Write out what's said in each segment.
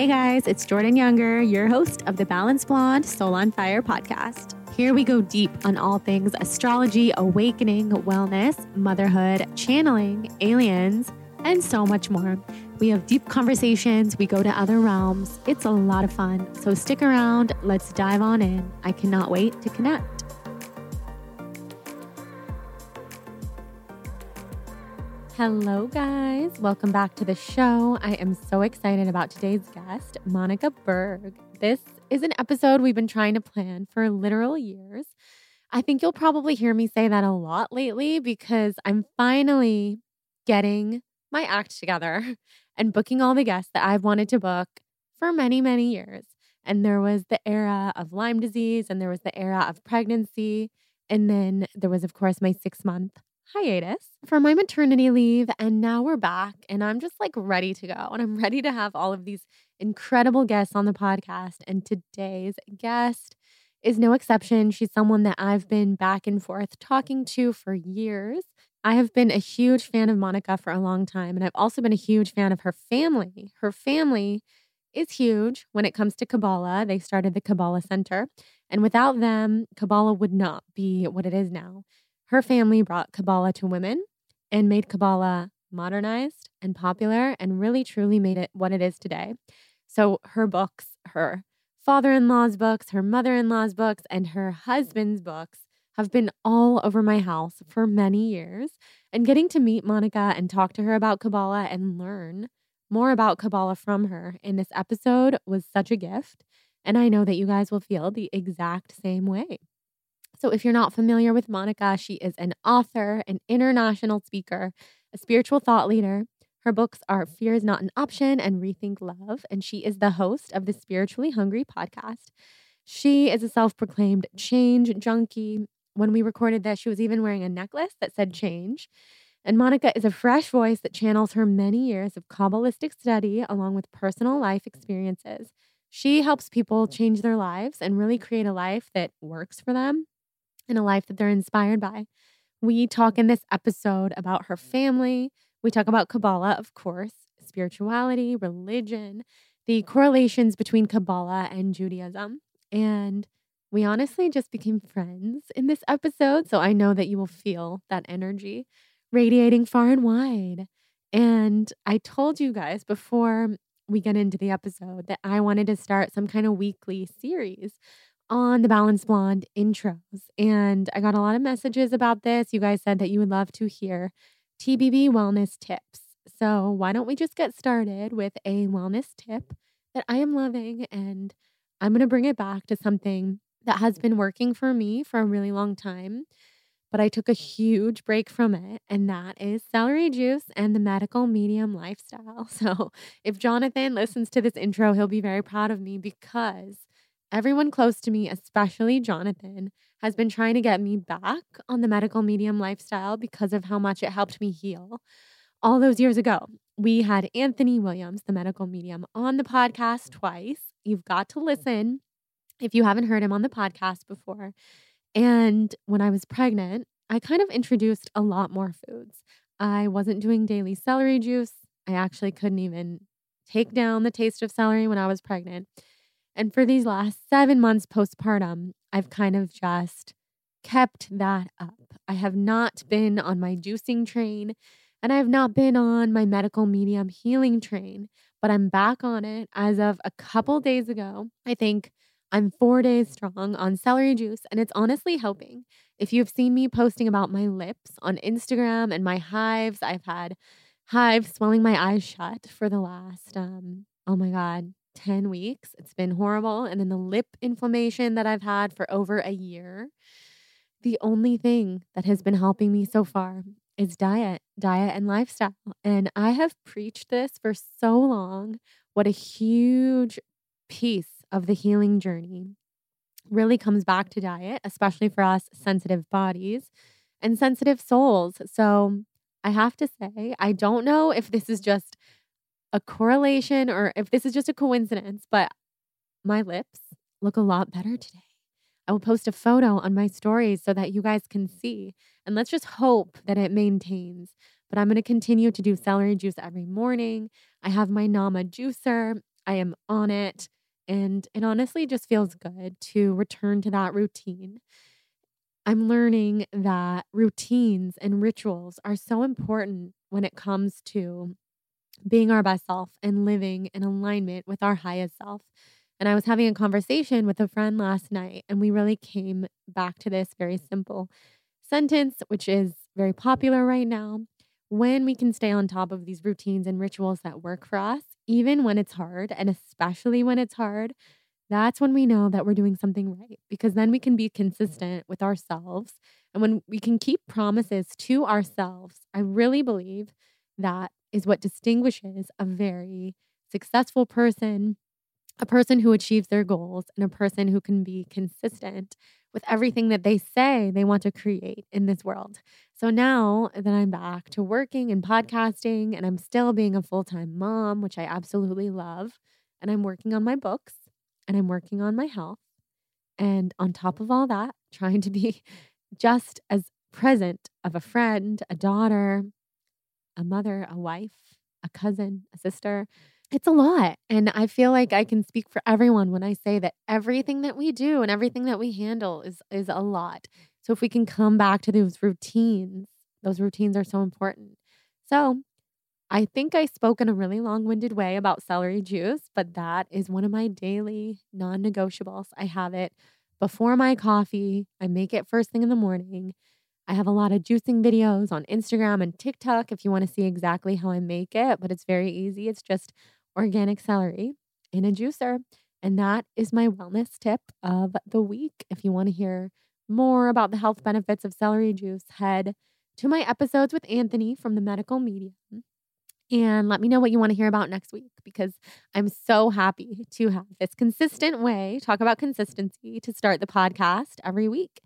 Hey guys, it's Jordan Younger, your host of the Balanced Blonde Soul on Fire podcast. Here we go deep on all things astrology, awakening, wellness, motherhood, channeling, aliens, and so much more. We have deep conversations, we go to other realms. It's a lot of fun. So stick around, let's dive on in. I cannot wait to connect. Hello, guys. Welcome back to the show. I am so excited about today's guest, Monica Berg. This is an episode we've been trying to plan for literal years. I think you'll probably hear me say that a lot lately because I'm finally getting my act together and booking all the guests that I've wanted to book for many, many years. And there was the era of Lyme disease, and there was the era of pregnancy. And then there was, of course, my six month hiatus for my maternity leave. And now we're back, and I'm just like ready to go. And I'm ready to have all of these incredible guests on the podcast. And today's guest is no exception. She's someone that I've been back and forth talking to for years. I have been a huge fan of Monica for a long time, and I've also been a huge fan of her family. Her family is huge when it comes to Kabbalah. They started the Kabbalah Center, and without them, Kabbalah would not be what it is now. Her family brought Kabbalah to women and made Kabbalah modernized and popular and really truly made it what it is today. So her books, her father in law's books, her mother in law's books, and her husband's books have been all over my house for many years. And getting to meet Monica and talk to her about Kabbalah and learn more about Kabbalah from her in this episode was such a gift. And I know that you guys will feel the exact same way. So, if you're not familiar with Monica, she is an author, an international speaker, a spiritual thought leader. Her books are Fear is Not an Option and Rethink Love, and she is the host of the Spiritually Hungry podcast. She is a self proclaimed change junkie. When we recorded this, she was even wearing a necklace that said change. And Monica is a fresh voice that channels her many years of Kabbalistic study along with personal life experiences. She helps people change their lives and really create a life that works for them in a life that they're inspired by. We talk in this episode about her family. We talk about Kabbalah, of course, spirituality, religion, the correlations between Kabbalah and Judaism. And we honestly just became friends in this episode. So I know that you will feel that energy radiating far and wide. And I told you guys before we get into the episode that I wanted to start some kind of weekly series on the Balanced Blonde intros. And I got a lot of messages about this. You guys said that you would love to hear TBB wellness tips. So, why don't we just get started with a wellness tip that I am loving? And I'm going to bring it back to something that has been working for me for a really long time. But I took a huge break from it, and that is celery juice and the medical medium lifestyle. So, if Jonathan listens to this intro, he'll be very proud of me because Everyone close to me, especially Jonathan, has been trying to get me back on the medical medium lifestyle because of how much it helped me heal. All those years ago, we had Anthony Williams, the medical medium, on the podcast twice. You've got to listen if you haven't heard him on the podcast before. And when I was pregnant, I kind of introduced a lot more foods. I wasn't doing daily celery juice. I actually couldn't even take down the taste of celery when I was pregnant. And for these last seven months postpartum, I've kind of just kept that up. I have not been on my juicing train and I have not been on my medical medium healing train, but I'm back on it as of a couple days ago. I think I'm four days strong on celery juice, and it's honestly helping. If you've seen me posting about my lips on Instagram and my hives, I've had hives swelling my eyes shut for the last, um, oh my God, 10 weeks. It's been horrible. And then the lip inflammation that I've had for over a year. The only thing that has been helping me so far is diet, diet and lifestyle. And I have preached this for so long. What a huge piece of the healing journey really comes back to diet, especially for us sensitive bodies and sensitive souls. So I have to say, I don't know if this is just a correlation or if this is just a coincidence, but my lips look a lot better today. I will post a photo on my stories so that you guys can see. And let's just hope that it maintains. But I'm going to continue to do celery juice every morning. I have my Nama juicer. I am on it. And it honestly just feels good to return to that routine. I'm learning that routines and rituals are so important when it comes to being our best self and living in alignment with our highest self. And I was having a conversation with a friend last night, and we really came back to this very simple sentence, which is very popular right now. When we can stay on top of these routines and rituals that work for us, even when it's hard, and especially when it's hard, that's when we know that we're doing something right because then we can be consistent with ourselves. And when we can keep promises to ourselves, I really believe that is what distinguishes a very successful person, a person who achieves their goals, and a person who can be consistent with everything that they say they want to create in this world. So now that I'm back to working and podcasting, and I'm still being a full time mom, which I absolutely love, and I'm working on my books and I'm working on my health. And on top of all that, trying to be just as present of a friend, a daughter, a mother, a wife, a cousin, a sister. It's a lot. And I feel like I can speak for everyone when I say that everything that we do and everything that we handle is is a lot. So if we can come back to those routines, those routines are so important. So I think I spoke in a really long winded way about celery juice, but that is one of my daily non negotiables. I have it before my coffee, I make it first thing in the morning. I have a lot of juicing videos on Instagram and TikTok if you want to see exactly how I make it, but it's very easy. It's just organic celery in a juicer. And that is my wellness tip of the week. If you want to hear more about the health benefits of celery juice, head to my episodes with Anthony from the Medical Medium and let me know what you want to hear about next week because I'm so happy to have this consistent way, talk about consistency to start the podcast every week.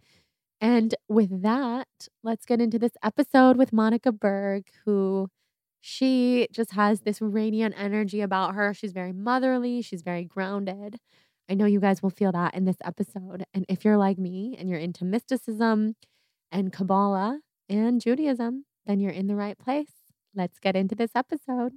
And with that, let's get into this episode with Monica Berg, who she just has this radiant energy about her. She's very motherly, she's very grounded. I know you guys will feel that in this episode. And if you're like me and you're into mysticism and Kabbalah and Judaism, then you're in the right place. Let's get into this episode.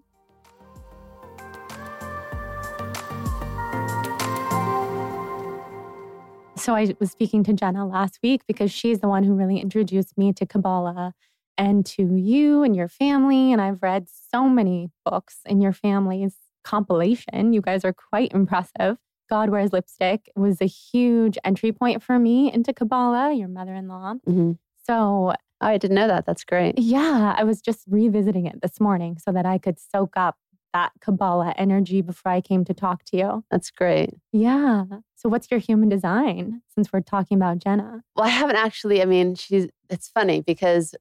So I was speaking to Jenna last week because she's the one who really introduced me to Kabbalah and to you and your family. And I've read so many books in your family's compilation. You guys are quite impressive. God Wears Lipstick was a huge entry point for me into Kabbalah, your mother in law. Mm-hmm. So Oh, I didn't know that. That's great. Yeah, I was just revisiting it this morning so that I could soak up that Kabbalah energy before I came to talk to you. That's great. Yeah. So, what's your human design since we're talking about Jenna? Well, I haven't actually. I mean, she's, it's funny because,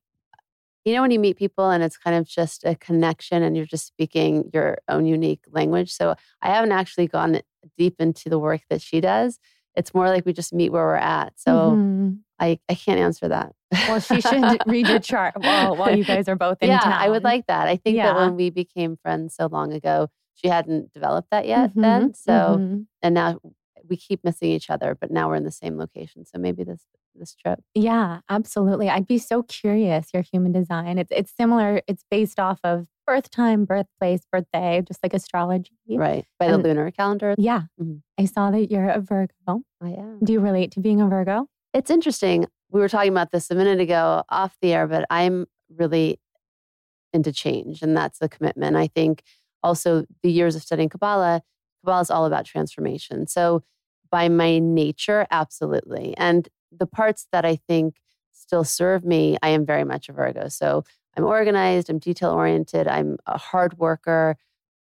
you know, when you meet people and it's kind of just a connection and you're just speaking your own unique language. So, I haven't actually gone deep into the work that she does. It's more like we just meet where we're at. So, mm-hmm. I, I can't answer that. Well, she should read your chart while, while you guys are both in yeah, town. I would like that. I think yeah. that when we became friends so long ago, she hadn't developed that yet mm-hmm, then. So, mm-hmm. and now we keep missing each other, but now we're in the same location. So maybe this this trip. Yeah, absolutely. I'd be so curious your human design. It's it's similar. It's based off of birth time, birthplace, birthday, just like astrology. Right. By and, the lunar calendar. Yeah. Mm-hmm. I saw that you're a Virgo. I am. Do you relate to being a Virgo? It's interesting. We were talking about this a minute ago off the air, but I'm really into change, and that's a commitment. I think also the years of studying Kabbalah, Kabbalah is all about transformation. So by my nature, absolutely. And the parts that I think still serve me, I am very much a Virgo. So I'm organized, I'm detail oriented, I'm a hard worker,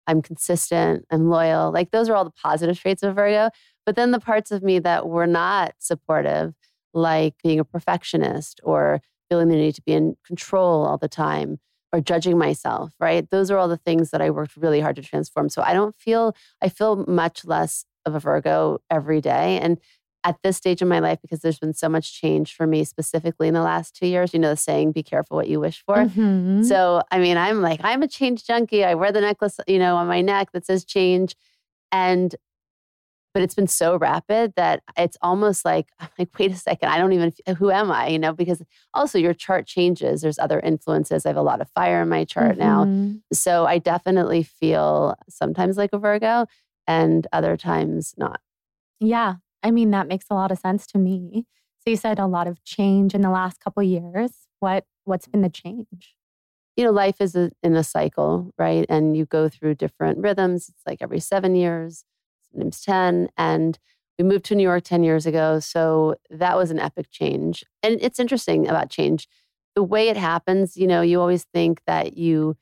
I'm consistent, I'm loyal. Like those are all the positive traits of Virgo. But then the parts of me that were not supportive, like being a perfectionist or feeling the need to be in control all the time or judging myself, right? Those are all the things that I worked really hard to transform. So I don't feel, I feel much less of a Virgo every day. And at this stage in my life, because there's been so much change for me specifically in the last two years, you know, the saying, be careful what you wish for. Mm-hmm. So, I mean, I'm like, I'm a change junkie. I wear the necklace, you know, on my neck that says change. And, but it's been so rapid that it's almost like, I'm like, wait a second, I don't even, who am I? You know, because also your chart changes. There's other influences. I have a lot of fire in my chart now. Mhm. So I definitely feel sometimes like a Virgo and other times not. Yeah. I mean, that makes a lot of sense to me. So you said a lot of change in the last couple years. What what's been the change? you know, life is a, in a cycle, right? And you go through different rhythms. It's like every seven years, sometimes 10. And we moved to New York 10 years ago. So that was an epic change. And it's interesting about change. The way it happens, you know, you always think that you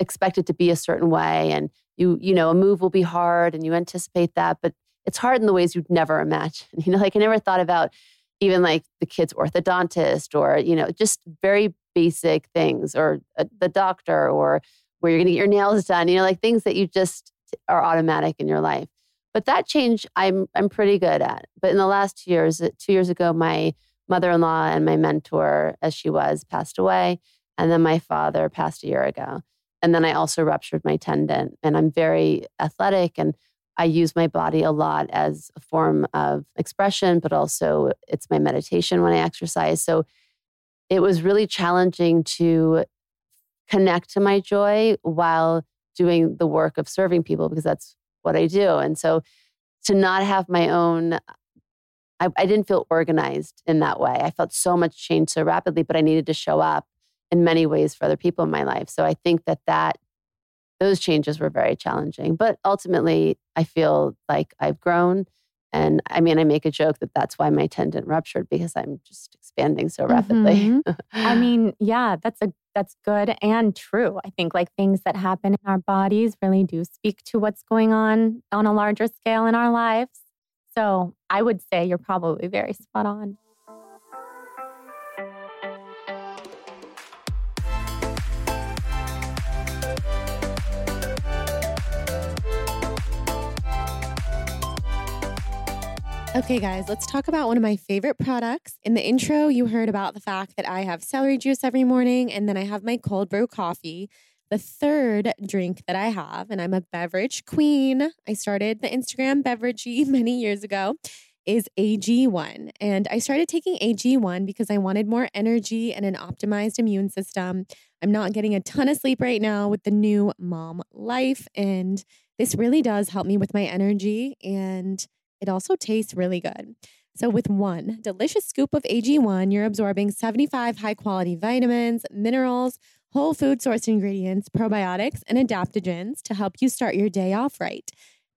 expect it to be a certain way and you, you know, a move will be hard and you anticipate that, but it's hard in the ways you'd never imagine. You know, like I never thought about even like the kid's orthodontist or, you know, just very basic things or uh, the doctor or where you're going to get your nails done, you know, like things that you just are automatic in your life. But that change I'm I'm pretty good at. But in the last two years, uh, two years ago, my mother-in-law and my mentor, as she was, passed away. And then my father passed a year ago. And then I also ruptured my tendon. And I'm very athletic and I use my body a lot as a form of expression, but also it's my meditation when I exercise. So it was really challenging to connect to my joy while doing the work of serving people because that's what I do. And so to not have my own, I, didn't feel organized in that way. I felt so much change so rapidly, but I needed to show up in many ways for other people in my life. So I think that that those changes were very challenging. But ultimately, I feel like I've grown. And I mean, I make a joke that that's why my tendon ruptured because I'm just expanding so rapidly. Mhm. I mean, yeah, that's a that's good and true. I think like things that happen in our bodies really do speak to what's going on on a larger scale in our lives. So I would say you're probably very spot on. Okay, guys, let's talk about one of my favorite products. In the intro, you heard about the fact that I have celery juice every morning and then I have my cold brew coffee. The third drink that I have, and I'm a beverage queen, I started the Instagram beveragey many years ago, is AG1. And I started taking AG1 because I wanted more energy and an optimized immune system. I'm not getting a ton of sleep right now with the new mom life. And this really does help me with my energy and it also tastes really good. So, with one delicious scoop of AG1, you're absorbing 75 high quality vitamins, minerals, whole food source ingredients, probiotics, and adaptogens to help you start your day off right.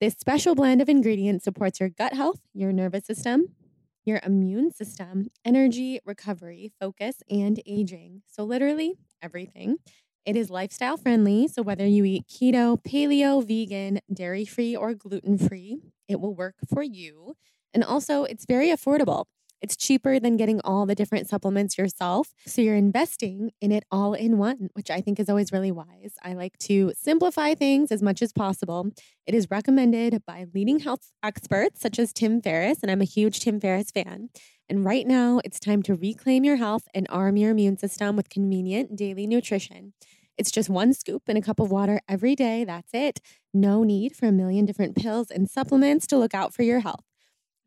This special blend of ingredients supports your gut health, your nervous system, your immune system, energy, recovery, focus, and aging. So, literally everything. It is lifestyle friendly. So, whether you eat keto, paleo, vegan, dairy free, or gluten free, it will work for you. And also, it's very affordable. It's cheaper than getting all the different supplements yourself. So you're investing in it all in one, which I think is always really wise. I like to simplify things as much as possible. It is recommended by leading health experts such as Tim Ferriss, and I'm a huge Tim Ferriss fan. And right now, it's time to reclaim your health and arm your immune system with convenient daily nutrition. It's just one scoop in a cup of water every day. That's it. No need for a million different pills and supplements to look out for your health.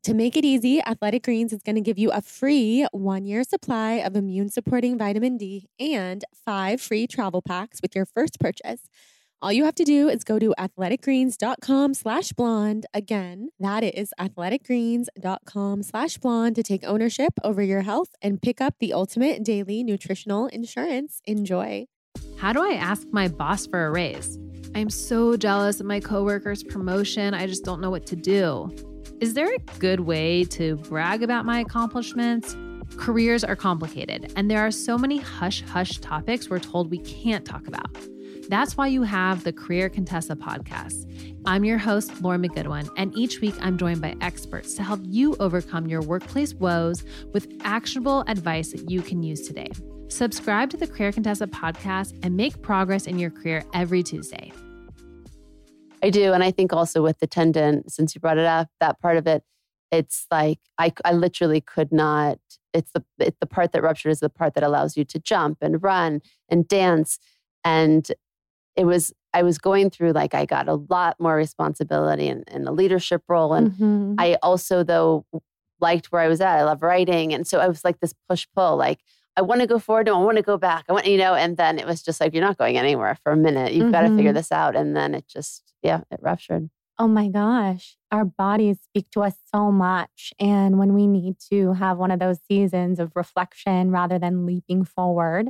To make it easy, Athletic Greens is going to give you a free one year supply of immune supporting vitamin D and five free travel packs with your first purchase. All you have to do is go to athleticgreens.com slash blonde. Again, that is athleticgreens.com slash blonde to take ownership over your health and pick up the ultimate daily nutritional insurance. Enjoy. How do I ask my boss for a raise? I'm so jealous of my coworker's promotion. I just don't know what to do. Is there a good way to brag about my accomplishments? Careers are complicated, and there are so many hush hush topics we're told we can't talk about. That's why you have the Career Contessa podcast. I'm your host, Lauren McGoodwin, and each week I'm joined by experts to help you overcome your workplace woes with actionable advice that you can use today. Subscribe to the Career Contessa podcast and make progress in your career every Tuesday. I do. And I think also with the tendon, since you brought it up, that part of it, it's like I, I literally could not. It's the it's the part that ruptured is the part that allows you to jump and run and dance. And it was I was going through like I got a lot more responsibility and, and a leadership role. And Mhm. I also though liked where I was at. I love writing. And so I was like this push pull, like I want to go forward. No, I want to go back. I want, you know, and then it was just like, you're not going anywhere for a minute. You've got to figure mm-hmm. this out. And then it just, yeah, it ruptured. Oh my gosh, our bodies speak to us so much. And when we need to have one of those seasons of reflection rather than leaping forward,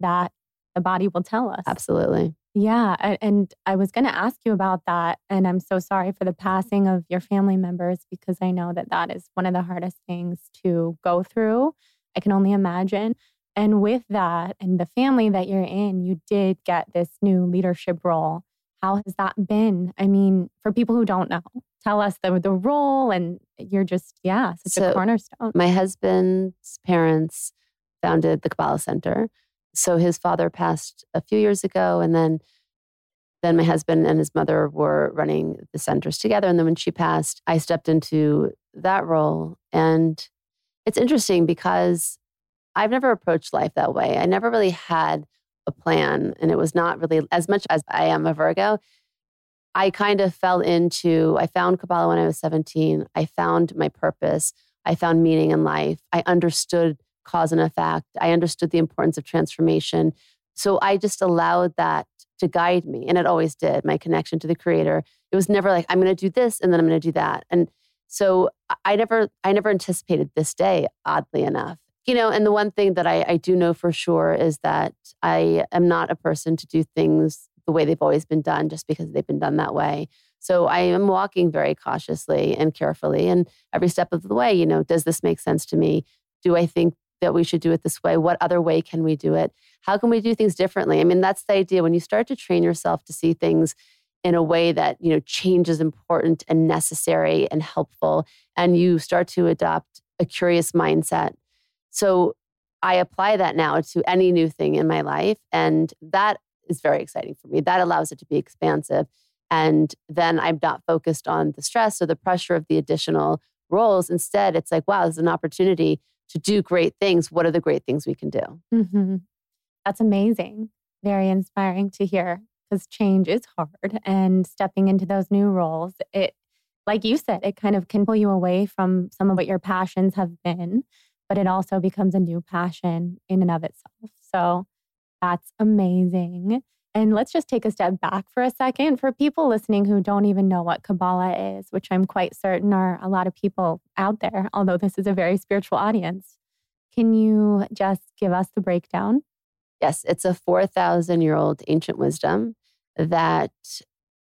that the body will tell us. Absolutely. Yeah. And I was going to ask you about that. And I'm so sorry for the passing of your family members because I know that that is one of the hardest things to go through. I can only imagine. And with that and the family that you're in, you did get this new leadership role. How has that been? I mean, for people who don't know, tell us the, the role and you're just, yeah, such a cornerstone. My husband's parents founded the Kabbalah Center. So his father passed a few years ago, and then then my husband and his mother were running the centers together. And then when she passed, I stepped into that role. And it's interesting because I've never approached life that way. I never really had a plan, and it was not really as much as I am a Virgo. I kind of fell into, I found Kabbalah when I was 17. I found my purpose. I found meaning in life. I understood cause and effect. I understood the importance of transformation. So I just allowed that to guide me. And it always did. My connection to the creator. It was never like, I'm going to do this and then I'm going to do that. And so I- never, I never anticipated this day, oddly enough. You know, and the one thing that I, I do know for sure is that I am not a person to do things the way they've always been done just because they've been done that way. So I am walking very cautiously and carefully. And every step of the way, you know, does this make sense to me? Do I think that we should do it this way? What other way can we do it? How can we do things differently? I mean, that's the idea. When you start to train yourself to see things in a way that, you know, change is important and necessary and helpful, and you start to adopt a curious mindset. So I apply that now to any new thing in my life. And that is very exciting for me. That allows it to be expansive. And then I'm not focused on the stress or the pressure of the additional roles. Instead, it's like, wow, this is an opportunity to do great things. What are the great things we can do? hmm That's amazing. Very inspiring to hear because change is hard and stepping into those new roles, it, like you said, it kind of can pull you away from some of what your passions have been, but it also becomes a new passion in and of itself. So that's amazing. And let's just take a step back for a second for people listening who don't even know what Kabbalah is, which I'm quite certain are a lot of people out there, although this is a very spiritual audience. Can you just give us the breakdown? Yes, it's a 4,000 year old ancient wisdom that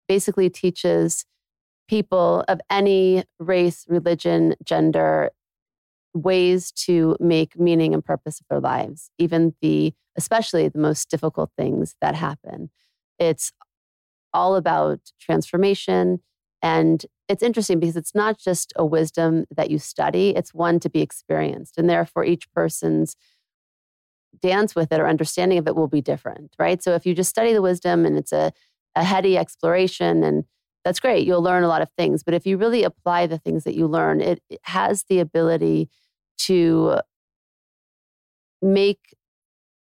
basically teaches people of any race, religion, gender, ways to make meaning and purpose of their lives, even the, especially the most difficult things that happen. It's all about transformation. And it's interesting because it's not just a wisdom that you study, it's one to be experienced. And therefore, each person's dance with it or understanding of it will be different, right? So if you just study the wisdom and it's a, a heady exploration, and that's great, you'll learn a lot of things. But if you really apply the things that you learn, it, it has the ability to make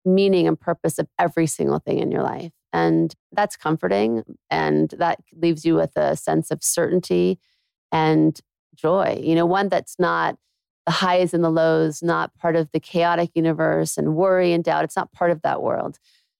meaning and purpose of every single thing in your life. And that's comforting. And that leaves you with a sense of certainty and joy. You know, one that's not the highs and the lows, not part of the chaotic universe and worry and doubt. It's not part of that world.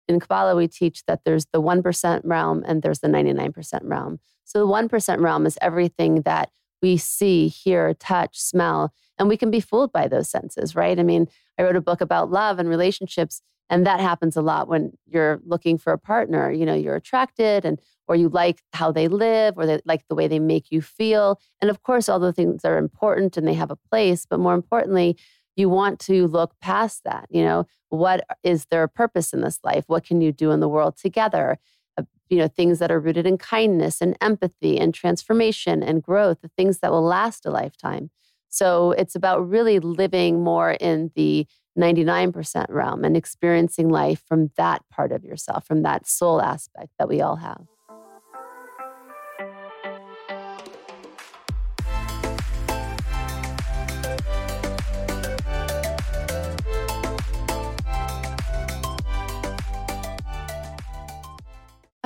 In Kabbalah, we teach that there's the 1% realm and there's the 99% realm. So the 1% realm is everything that we see, hear, touch, smell, and we can be fooled by those senses, right? I mean, I wrote a book about love and relationships. And that happens a lot when you're looking for a partner. You know, you're attracted and or you like how they live or they like the way they make you feel. And of course, all the things are important and they have a place. But more importantly, you want to look past that. You know, what is their purpose in this life? What can you do in the world together? Uh, you know, things that are rooted in kindness and empathy and transformation and growth, the things that will last a lifetime. So it's about really living more in the 99% realm and experiencing life from that part of yourself, from that soul aspect that we all have.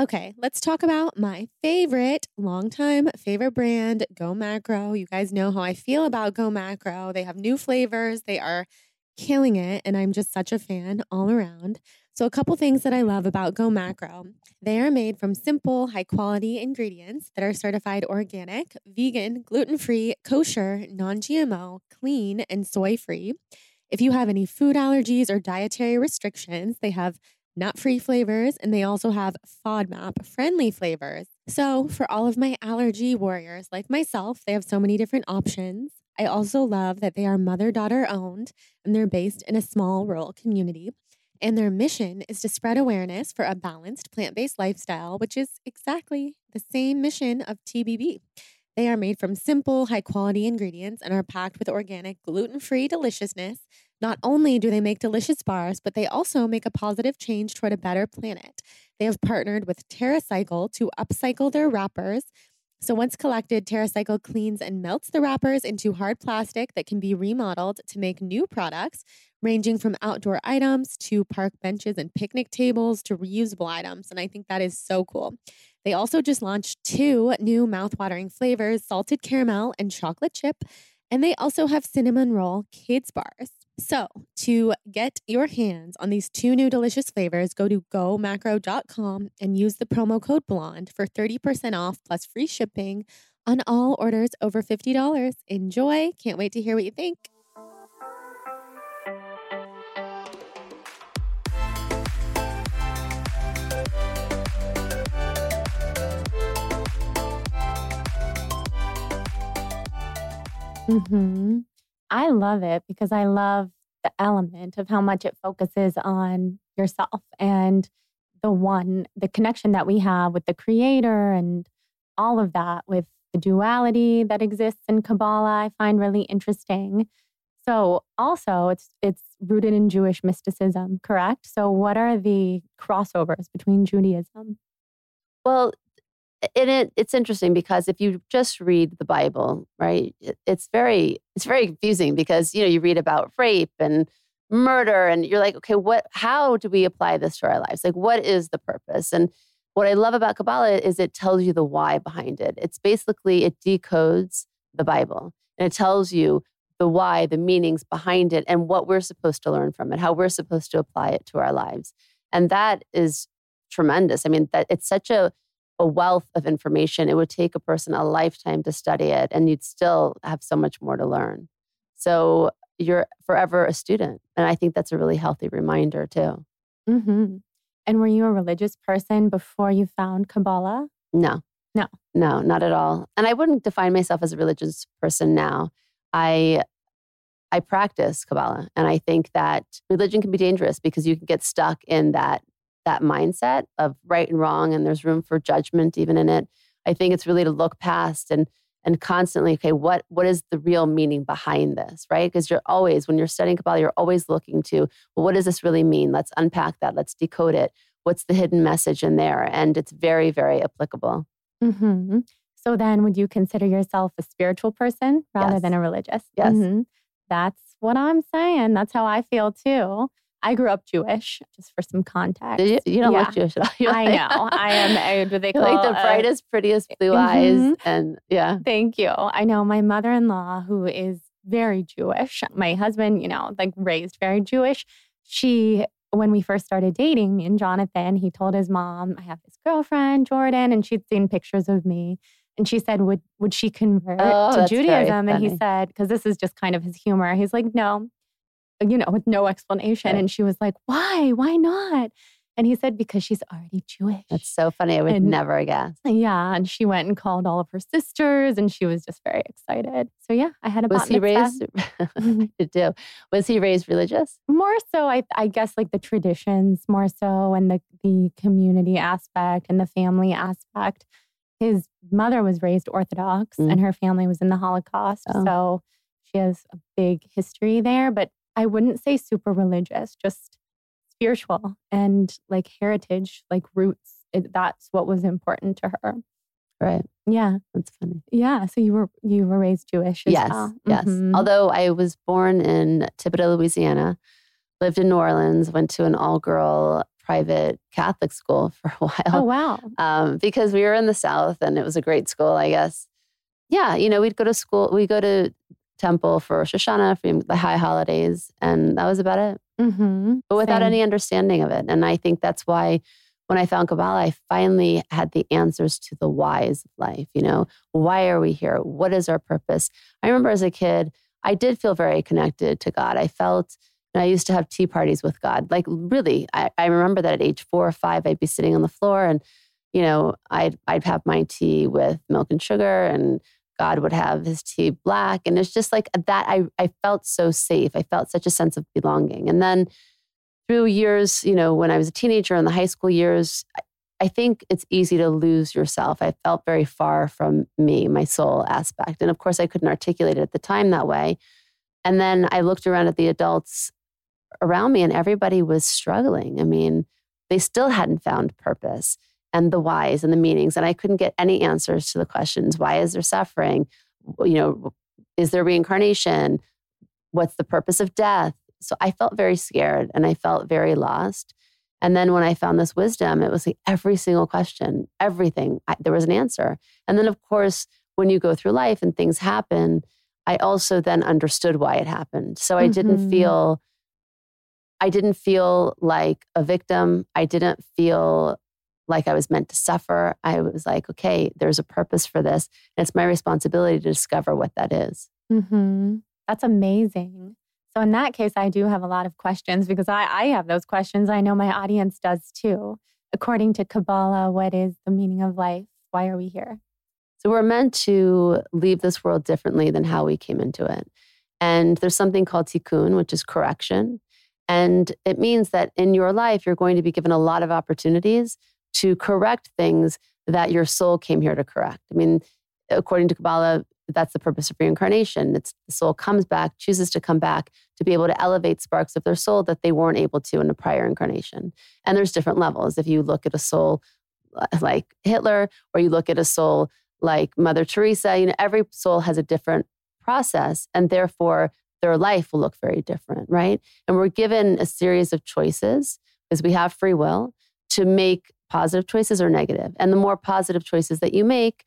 Okay, let's talk about my favorite, longtime favorite brand, Go Macro. You guys know how I feel about Go Macro. They have new flavors, they are killing it, and I'm just such a fan all around. So, a couple things that I love about Go Macro they are made from simple, high quality ingredients that are certified organic, vegan, gluten free, kosher, non GMO, clean, and soy free. If you have any food allergies or dietary restrictions, they have nut free flavors, and they also have FODMAP friendly flavors. So, for all of my allergy warriors like myself, they have so many different options. I also love that they are mother daughter owned and they're based in a small rural community. And their mission is to spread awareness for a balanced plant based lifestyle, which is exactly the same mission of TBB. They are made from simple, high quality ingredients and are packed with organic, gluten free deliciousness not only do they make delicious bars, but they also make a positive change toward a better planet. They have partnered with TerraCycle to upcycle their wrappers. So once collected, TerraCycle cleans and melts the wrappers into hard plastic that can be remodeled to make new products, ranging from outdoor items to park benches and picnic tables to reusable items. And I think that is so cool. They also just launched two new mouthwatering flavors salted caramel and chocolate chip. And they also have cinnamon roll kids bars. So, to get your hands on these two new delicious flavors, go to gomacro.com and use the promo code BLONDE for 30% off plus free shipping on all orders over $50. Enjoy. Can't wait to hear what you think. Mm-hmm. I love it because I love the element of how much it focuses on yourself and the one, the connection that we have with the creator and all of that with the duality that exists in Kabbalah, I find really interesting. So also it's it's rooted in Jewish mysticism, correct? So what are the crossovers between Judaism? Well, and it, it's interesting because if you just read the Bible, right, it, it's very it's very confusing because you know you read about rape and murder, and you're like, okay, what? How do we apply this to our lives? Like, what is the purpose? And what I love about Kabbalah is it tells you the why behind it. It's basically it decodes the Bible and it tells you the why, the meanings behind it, and what we're supposed to learn from it, how we're supposed to apply it to our lives, and that is tremendous. I mean, that it's such a a wealth of information. It would take a person a lifetime to study it, and you'd still have so much more to learn. So you're forever a student. And I think that's a really healthy reminder, too. Mm-hmm. And were you a religious person before you found Kabbalah? No. No. No, not at all. And I wouldn't define myself as a religious person now. I I practice Kabbalah. And I think that religion can be dangerous because you can get stuck in that that mindset of right and wrong and there's room for judgment even in it i think it's really to look past and and constantly okay what what is the real meaning behind this right? Because you're always when you're studying kabbalah you're always looking to well what does this really mean? Let's unpack that. Let's decode it. What's the hidden message in there? And it's very very applicable. Mm-hmm. so then would you consider yourself a spiritual person rather yes. than a religious? Yes. Mm-hmm. that's what i'm saying. That's how i feel too I grew up Jewish, just for some context. You? you? don't yeah. look Jewish at all. You're I like, know. I am. what they call like the brightest, prettiest blue mm-hmm. eyes, and yeah. Thank you. I know my mother-in-law, who is very Jewish. My husband, you know, like raised very Jewish. She, when we first started dating, me and Jonathan, he told his mom, "I have this girlfriend, Jordan," and she'd seen pictures of me. And she said, "Would would she convert oh, to Judaism?" And he said, because this is just kind of his humor. He's like, "No, you know, with no explanation. Right. And she was like, why? Why not? And he said, because she's already Jewish. That's so funny. I would And- never guess. yeah. And she went and called all of her sisters and she was just very excited. So yeah, I had a Was he raised? I did too. Was he raised religious? more so I, I guess like the traditions more so and the, the community aspect and the family aspect his mother was raised orthodox Mm. and her family was in the holocaust Oh. so she has a big history there but i wouldn't say super religious just spiritual and like heritage like roots it, that's what was important to her Right. yeah That's funny. yeah so you were you were raised jewish as yes. well Yes. Mhm. Although I was born in Thibodaux, Louisiana, lived in New Orleans, went to an all girl private Catholic school for a while. oh wow um, because we were in the South and it was a great school, I guess. Yeah, you know, we'd go to school, we go to temple for Rosh Hashanah, for the high holidays, and that was about it. mm-hmm. But without Same. any understanding of it. And I think that's why when I found Kabbalah, I finally had the answers to the whys of life. You know, why are we here? What is our purpose? I remember as a kid, I did feel very connected to God. I felt, and I used to have tea parties with God. Like, really, I, I remember that at age four or five, I'd be sitting on the floor and, you know, I'd, I'd have my tea with milk and sugar and God would have his tea black. And it's just like that. I, I felt so safe. I felt such a sense of belonging. And then through years, you know, when I was a teenager in the high school years, I, I think it's easy to lose yourself. I felt very far from me, my soul aspect. And of course, I couldn't articulate it at the time that way. And then I looked around at the adults around me, and everybody was struggling. I mean, they still hadn't found purpose and the whys and the meanings. And I couldn't get any answers to the questions why is there suffering? You know, is there reincarnation? What's the purpose of death? So I felt very scared and I felt very lost. And then when I found this wisdom, it was like every single question, everything, I, there was an answer. And then, of course, when you go through life and things happen, I also then understood why it happened. So I didn't Mhm. feel, I didn't feel like a victim. I didn't feel like I was meant to suffer. I was like, okay, there's a purpose for this. And it's my responsibility to discover what that is. hmm That's amazing. So in that case, I do have a lot of questions because I, I have those questions. I know my audience does too. According to Kabbalah, what is the meaning of life? Why are we here? So we're meant to leave this world differently than how we came into it. And there's something called tikkun, which is correction. And it means that in your life, you're going to be given a lot of opportunities to correct things that your soul came here to correct. I mean, according to Kabbalah, that's the purpose of reincarnation. It's the soul comes back, chooses to come back to be able to elevate sparks of their soul that they weren't able to in a prior incarnation. And there's different levels. If you look at a soul uh, like Hitler, or you look at a soul like Mother Teresa, you know, every soul has a different process, and therefore their life will look very different, right? And we're given a series of choices because we have free will to make positive choices or negative. And the more positive choices that you make,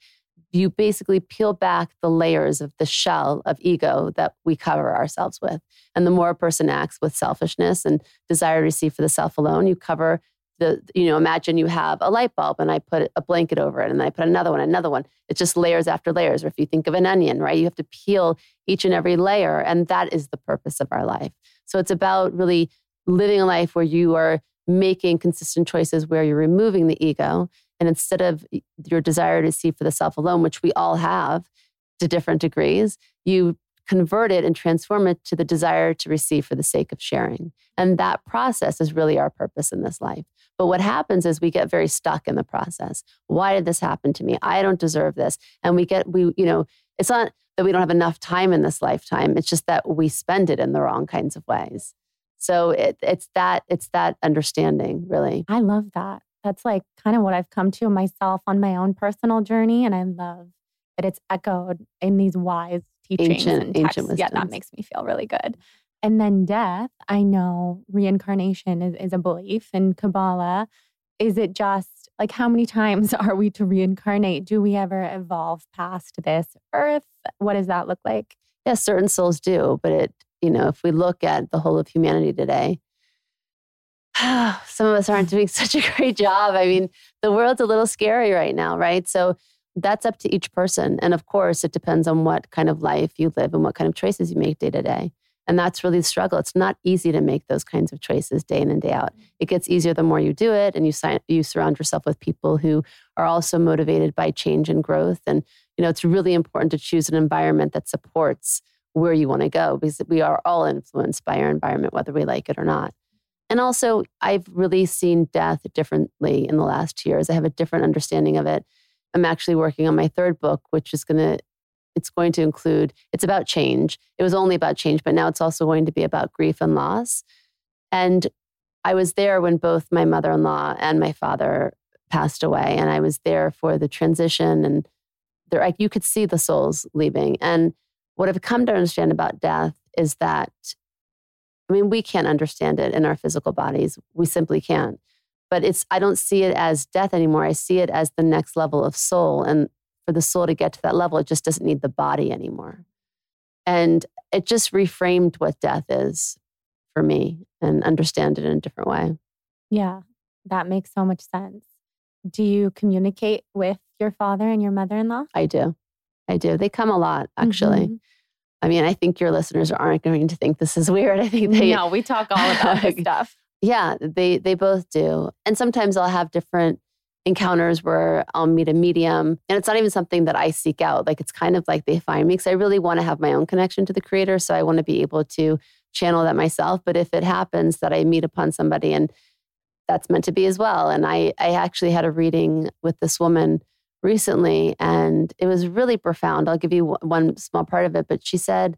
you basically peel back the layers of the shell of ego that we cover ourselves with. And the more a person acts with selfishness and desire to receive for the self alone, you cover the, you know, imagine you have a light bulb and I put a blanket over it and I put another one, another one. It's just layers after layers. Or if you think of an onion, right, you have to peel each and every layer. And that is the purpose of our life. So it's about really living a life where you are making consistent choices where you're removing the ego. And instead of your desire to see for the self alone, which we all have to different degrees, you convert it and transform it to the desire to receive for the sake of sharing. And that process is really our purpose in this life. But what happens is we get very stuck in the process. Why did this happen to me? I don't deserve this. And we get, we, you know, it's not that we don't have enough time in this lifetime. It's just that we spend it in the wrong kinds of ways. So it, it's that, it's that understanding, really. I love that. That's like kind of what I've come to myself on my own personal journey. And I love that it's echoed in these wise teachings Ancient- and ancient texts. Yeah, that makes me feel really good. And then death, I know reincarnation is, is a belief in Kabbalah. Is it just like how many times are we to reincarnate? Do we ever evolve past this earth? What does that look like? Yes, certain souls do, but it, you know, if we look at the whole of humanity today, some of us aren't mm. doing such a great job. I mean, the world's a little scary right now, right? So that's up to each person. And of course, it depends on what kind of life you live and what kind of choices you make day to day. And that's really the struggle. It's not easy to make those kinds of choices day in and day out. It gets easier the more you do it and you, sign, you surround yourself with people who are also motivated by change and growth. And, you know, it's really important to choose an environment that supports where you want to go because we are all influenced by our environment, whether we like it or not. And also, I've really seen death differently in the last two years. I have a different understanding of it. I'm actually working on my third book, which is going to it's going to include it's about change. It was only about change, but now it's also going to be about grief and loss. And I was there when both my mother-in-law and my father passed away, and I was there for the transition. And there, like, you could see the souls leaving. And what I've come to understand about death is that I mean, we can't understand it in our physical bodies. We simply can't. But it's I don't see it as death anymore. I see it as the next level of soul. And for the soul to get to that level, it just doesn't need the body anymore. And it just reframed what death is for me and understand it in a different way. Yeah, that makes so much sense. Do you communicate with your father and your mother in law? I do. I do. They come a lot, actually. Mm-hmm. I mean, I think your listeners aren't going to think this is weird. I think they No, we talk all about this stuff. Yeah, they they both do. And sometimes I'll have different encounters where I'll meet a medium and it's not even something that I seek out. Like it's kind of like they find me because I really want to have my own connection to the creator. So I want to be able to channel that myself. But if it happens that I meet upon somebody and that's meant to be as well. And I I actually had a reading with this woman recently and it was really profound. I'll give you one small part of it, but she said,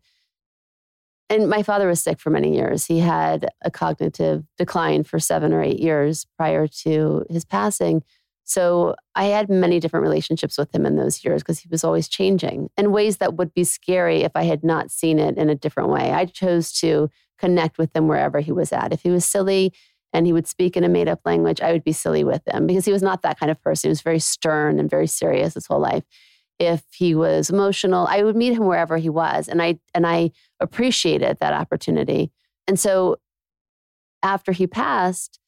and my father was sick for many years. He had a cognitive decline for seven or eight years prior to his passing. So I had many different relationships with him in those years because he was always changing in ways that would be scary if I had not seen it in a different way. I chose to connect with him wherever he was at. If he was silly, and he would speak in a made up language, I would be silly with him because he was not that kind of person. He was very stern and very serious his whole life. If he was emotional, I would meet him wherever he was. And I and I appreciated that opportunity. And so after he passed,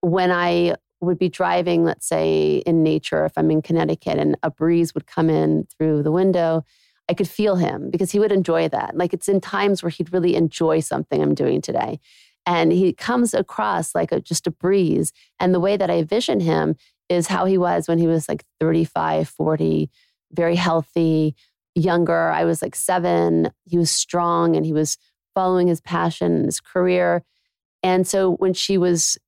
when I would be driving, let's say in nature, if I'm in Connecticut and a breeze would come in through the window, I could feel him because he would enjoy that. Like it's in times where he'd really enjoy something I'm doing today and he comes across like a, just a breeze. And the way that I vision him is how he was when he was like 35, 40, very healthy, younger. I was like seven. He was strong and he was following his passion and his career. And so when she was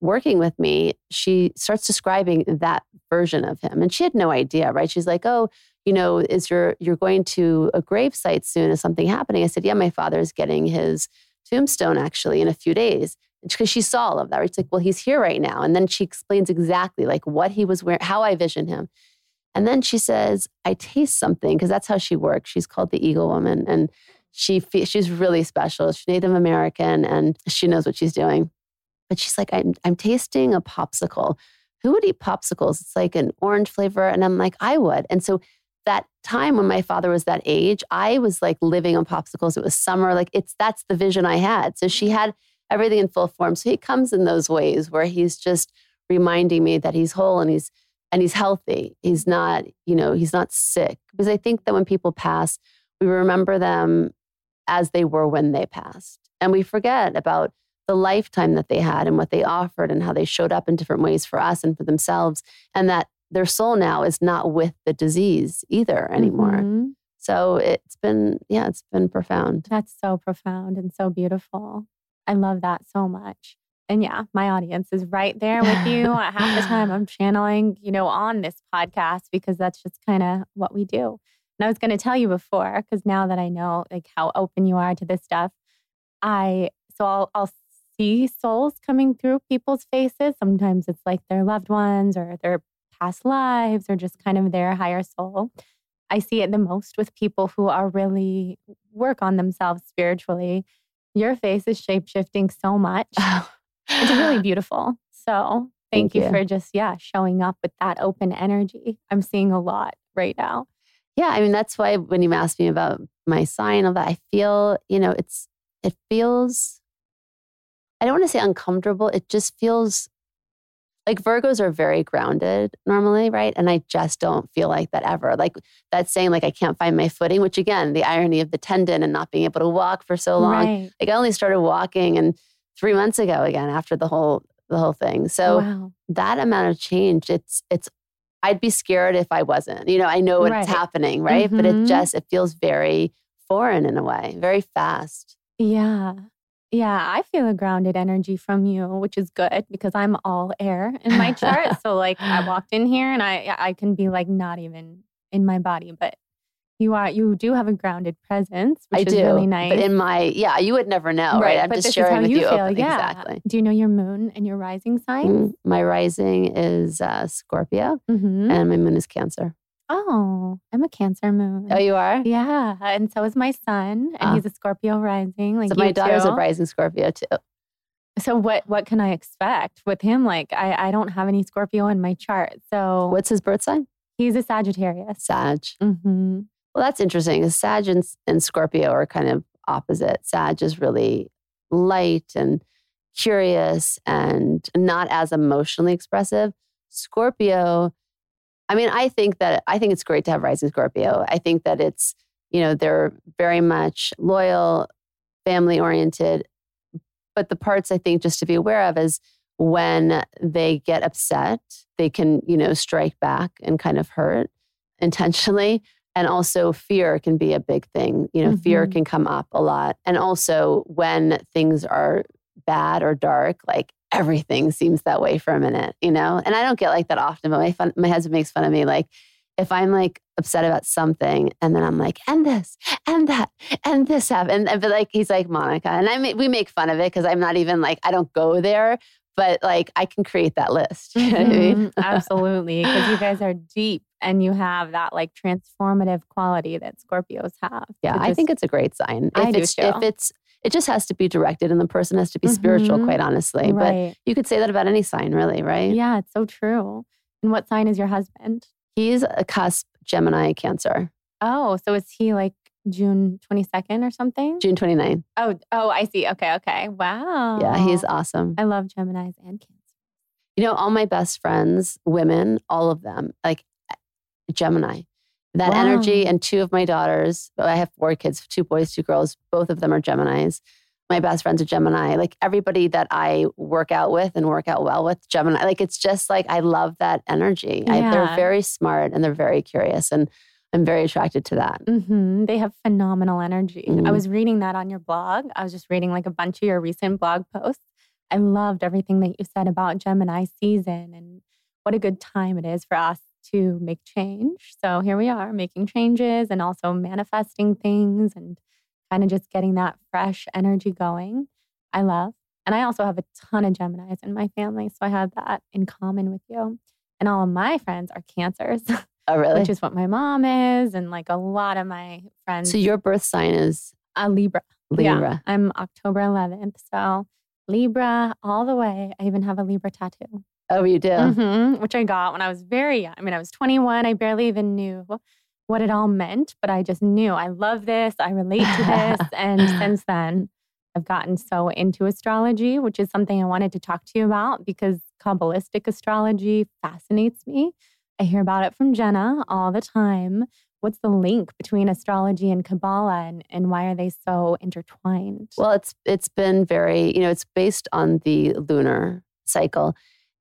working with me, she starts describing that version of him. And she had no idea, right? She's like, oh, you know, is your you're going to a grave site soon? Is something happening? I said, yeah, my father's getting his tombstone actually in a few days because she saw all of that. It's like, well, he's here right now. And then she explains exactly like what he was wearing, how I vision him. And then she says, I taste something because that's how she works. She's called the Eagle Woman. And she she's really special. She's Native American and she knows what she's doing. But she's like, I'm, I'm tasting a popsicle. Who would eat popsicles? It's like an orange flavor. And I'm like, I would. And so that time when my father was that age, I was like living on popsicles. It was summer. Like it's that's the vision I had. So she mm-hmm. had everything in full form. So he comes in those ways where he's just reminding me that he's whole and he's and he's healthy. He's not, you know, he's not sick. Because I think that when people pass, we remember them as they were when they passed. And we forget about the lifetime that they had and what they offered and how they showed up in different ways for us and for themselves. And that their soul now is not with the disease either anymore. Mm-hmm. So it's been, yeah, it's been profound. That's so profound and so beautiful. I love that so much. And yeah, my audience is right there with you. Half the time I'm channeling, you know, on this podcast because that's just kind of what we do. And I was going to tell you before, because now that I know like how open you are to this stuff, I, so I'll, I'll see souls coming through people's faces. Sometimes it's like their loved ones or their past lives or just kind of their higher soul. I see it the most with people who are really work on themselves spiritually. Your face is shape shifting so much. it's really beautiful. So thank, thank you, you for just, yeah, showing up with that open energy. I'm seeing a lot right now. Yeah. I mean, that's why when you asked me about my sign, of that, I feel, you know, it's, it feels, I don't want to say uncomfortable. It just feels like Virgos are very grounded normally, right? And I just don't feel like that ever. Like that's saying like I can't find my footing, which again, the irony of the tendon and not being able to walk for so long. Right. Like I only started walking and three months ago again after the whole the whole thing. So wow. that amount of change, it's it's I'd be scared if I wasn't. You know, I know what's Right. happening, right? But it Mhm. just it feels very foreign in a way, very fast. Yeah. Yeah, I feel a grounded energy from you, which is good because I'm all air in my chart. so like I walked in here and I I can be like not even in my body, but you are you do have a grounded presence, which I is do. really nice. But in my yeah, you would never know, right? I'm but just sharing with you you. feel. Yeah. Exactly. Do you know your moon and your rising sign? Mm, My rising is uh, Scorpio hmm and my moon is Cancer. Oh, I'm a Cancer moon. Oh, you are? Yeah, and so is my son, and Ah. he's a Scorpio rising. Like so my daughter's too. a rising Scorpio too. So what what can I expect with him? Like I I don't have any Scorpio in my chart, so What's his birth sign? he's a Sagittarius. Sag. hmm Well, that's interesting. 'cause Sag and, and Scorpio are kind of opposite. Sag is really light and curious and not as emotionally expressive. Scorpio, I mean, I think that I think it's great to have rising Scorpio. I think that it's, you know, they're very much loyal, family oriented. But the parts I think just to be aware of is when they get upset, they can, you know, strike back and kind of hurt intentionally and also fear can be a big thing you know fear Mhm. can come up a lot and also when things are bad or dark like everything seems that way for a minute you know and i don't get like that often but my fun, my husband makes fun of me like if i'm like upset about something and then i'm like and this and that and this happened and but like he's like monica and i ma- we make fun of it because i'm not even like i don't go there but like i can create that list you know what I mean? Mhm, Absolutely, because you guys are deep and you have that like transformative quality that Scorpios have. Yeah, to I think it's a great sign. If I do it's too. if it's it just has to be directed and the person has to be spiritual, Mhm. quite honestly. But you could say that about any sign, really, right? Yeah, it's so true. And what sign is your husband? He's a cusp Gemini Cancer, Oh, so is he like June twenty second or something? June 29. Oh, oh, I see. Okay, okay. Wow. Yeah, he's awesome. I love Gemini's and Cancer. You know, all my best friends, women, all of them, like Gemini. That energy, and two of my daughters, I have four kids, two boys, two girls, both of them are Geminis. My best friends are Gemini. Like everybody that I work out with and work out well with, Gemini. Like it's just like I love that energy. I, they're very smart and they're very curious, and I'm very attracted to that. hmm They have phenomenal energy. I Mhm. was reading that on your blog. I was just reading like a bunch of your recent blog posts. I loved everything that you said about Gemini season and what a good time it is for us to make change. So here we are making changes and also manifesting things and kind of just getting that fresh energy going. I love. And I also have a ton of Geminis in my family. So I have that in common with you. And all of my friends are cancers. Oh, really? which is what my mom is, and like a lot of my friends. so your birth sign is a Libra. Yeah, Libra. I'm October 11th, so Libra all the way. I even have a Libra tattoo, Oh, you do. Mhm, which I got when I was very young. I mean, I was 21. I barely even knew what it all meant, but I just knew I love this. I relate to this, and since then. I've gotten so into astrology, which is something I wanted to talk to you about because Kabbalistic astrology fascinates me. I hear about it from Jenna all the time. What's the link between astrology and Kabbalah and, and why are they so intertwined? Well, it's it's been very, you know, it's based on the lunar cycle.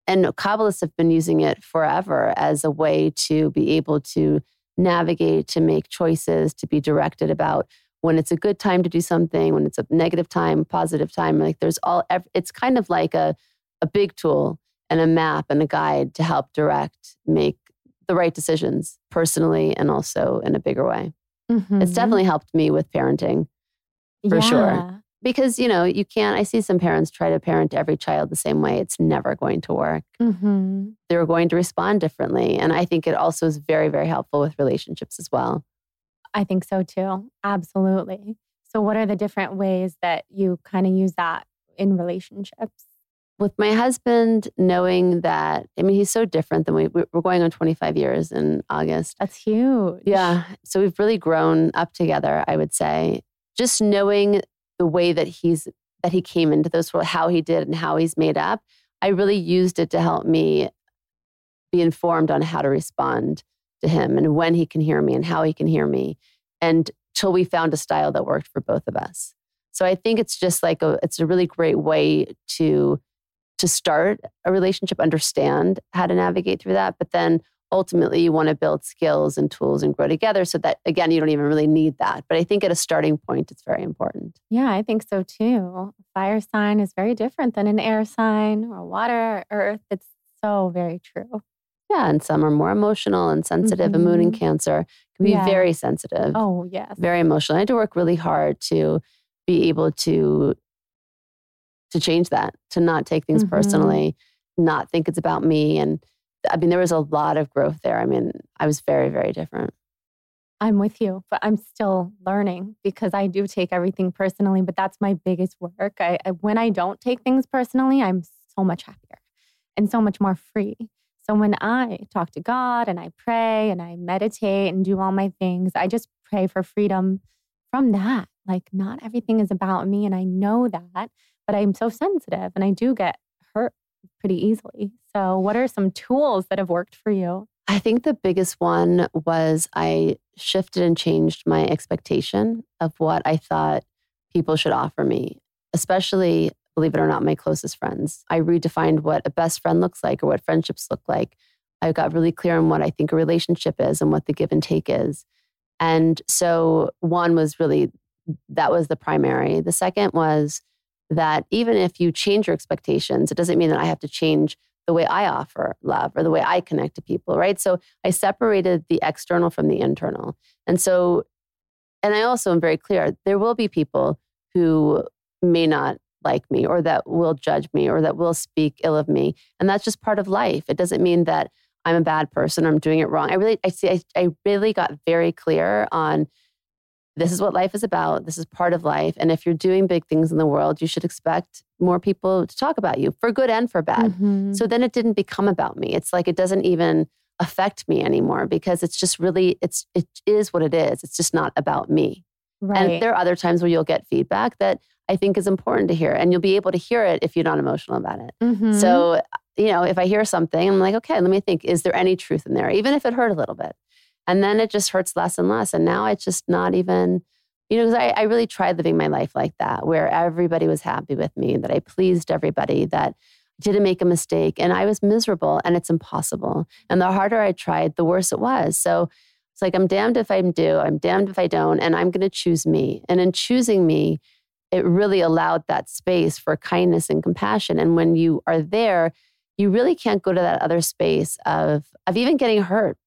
And Kabbalists have been using it forever as a way to be able to navigate, to make choices, to be directed about when it's a good time to do something, when it's a negative time, positive time. Like there's all, it's kind of like a, a big tool and a map and a guide to help direct, make the right decisions personally and also in a bigger way. It's Mhm. definitely helped me with parenting for sure. Because you know you can't i see some parents try to parent every child the same way it's never going to work Mhm. they're going to respond differently and i think it also is very very helpful with relationships as well I think so too. Absolutely. So, what are the different ways that you kind of use that in relationships? with my husband knowing that i mean he's so different than we- we're going on 25 years in august That's huge. yeah so we've really grown up together i would say just knowing the way that he's that he came into this world how he did and how he's made up I really used it to help me be informed on how to respond to him and when he can hear me and how he can hear me. And till we found a style that worked for both of us. So I think it's just like a it's a really great way to to start a relationship, understand how to navigate through that, but then ultimately you want to build skills and tools and grow together so that again you don't even really need that but i think at a starting point it's very important Yeah, I think so too. Fire sign is very different than an air sign or water or earth. It's so very true. yeah and some are more emotional and sensitive a moon in cancer can be Yeah. very sensitive Oh, yes. very emotional i had to work really hard to be able to to change that to not take things Mhm. personally not think it's about me and i mean there was a lot of growth there i mean i was very very different I'm with you, but I'm still learning because I do take everything personally. But that's my biggest work. I, I when I don't take things personally, I'm so much happier and so much more free. So when I talk to God and I pray and I meditate and do all my things, I just pray for freedom from that. Like not everything is about me, and I know that, but I'm so sensitive and I do get pretty easily. So what are some tools that have worked for you? I think the biggest one was I shifted and changed my expectation of what I thought people should offer me, especially, believe it or not, my closest friends. I redefined what a best friend looks like or what friendships look like. I got really clear on what I think a relationship is and what the give and take is. And so, one was really that was the primary. The second was that even if you change your expectations, it doesn't mean that I have to change the way I offer love or the way I connect to people, right? So I separated the external from the internal. And so, and I also am very clear there will be people who may not like me or that will judge me or that will speak ill of me. And that's just part of life. It doesn't mean that I'm a bad person or I'm doing it wrong. I really, I see, I, I really got very clear on this is what life is about. This is part of life. And if you're doing big things in the world, you should expect more people to talk about you for good and for bad. Mhm. So then it didn't become about me. It's like it doesn't even affect me anymore because it's just really it's it is what it is. It's just not about me. right. And there are other times where you'll get feedback that I think is important to hear and you'll be able to hear it if you're not emotional about it. Mhm. So, you know, if I hear something, I'm like, okay, let me think, is there any truth in there? Even if it hurt a little bit. And then it just hurts less and less. And now it's just not even, you know, 'cause I, I really tried living my life like that, where everybody was happy with me, that I pleased everybody, that didn't make a mistake. And I was miserable and it's impossible. And the harder I tried, the worse it was. So it's like, I'm damned if I do, I'm damned if I don't, and I'm going to choose me. And in choosing me, it really allowed that space for kindness and compassion. And when you are there, you really can't go to that other space of of even getting hurt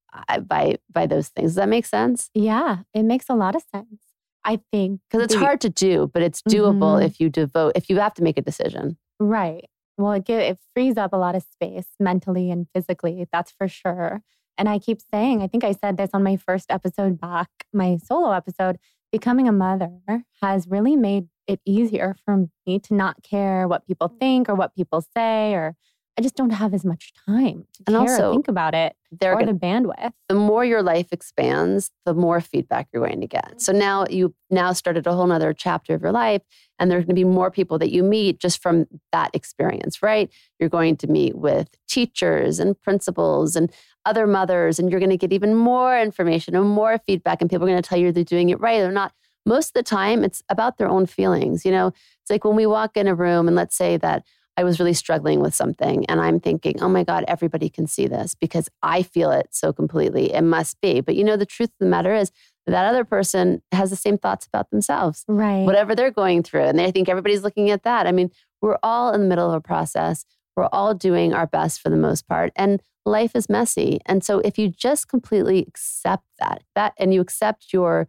by by those things. Does that make sense? Yeah, it makes a lot of sense. I think Because it's the- hard to do, but it's doable Mhm. if you devote if you have to make a decision. Right. Well, it, give, it frees up a lot of space mentally and physically, that's for sure. And I keep saying, I think I said this on my first episode back, my solo episode, becoming a mother has really made it easier for me to not care what people think or what people say, or I just don't have as much time to And care also, or think about it They're or gonna, the bandwidth. the more your life expands, the more feedback you're going to get. Mm-hmm. So now you now started a whole nother chapter of your life, and there's going to be more people that you meet just from that experience, right? You're going to meet with teachers and principals and other mothers, and you're going to get even more information and more feedback, and people are going to tell you they're doing it right or not. Most of the time, it's about their own feelings. You know, it's like when we walk in a room, and let's say that I was really struggling with something and I'm thinking, oh my God, everybody can see this because I feel it so completely. It must be. But you know, the truth of the matter is that other person has the same thoughts about themselves, Right. whatever they're going through. And they think everybody's looking at that. I mean, we're all in the middle of a process. We're all doing our best for the most part. And life is messy. And so if you just completely accept that, that and you accept your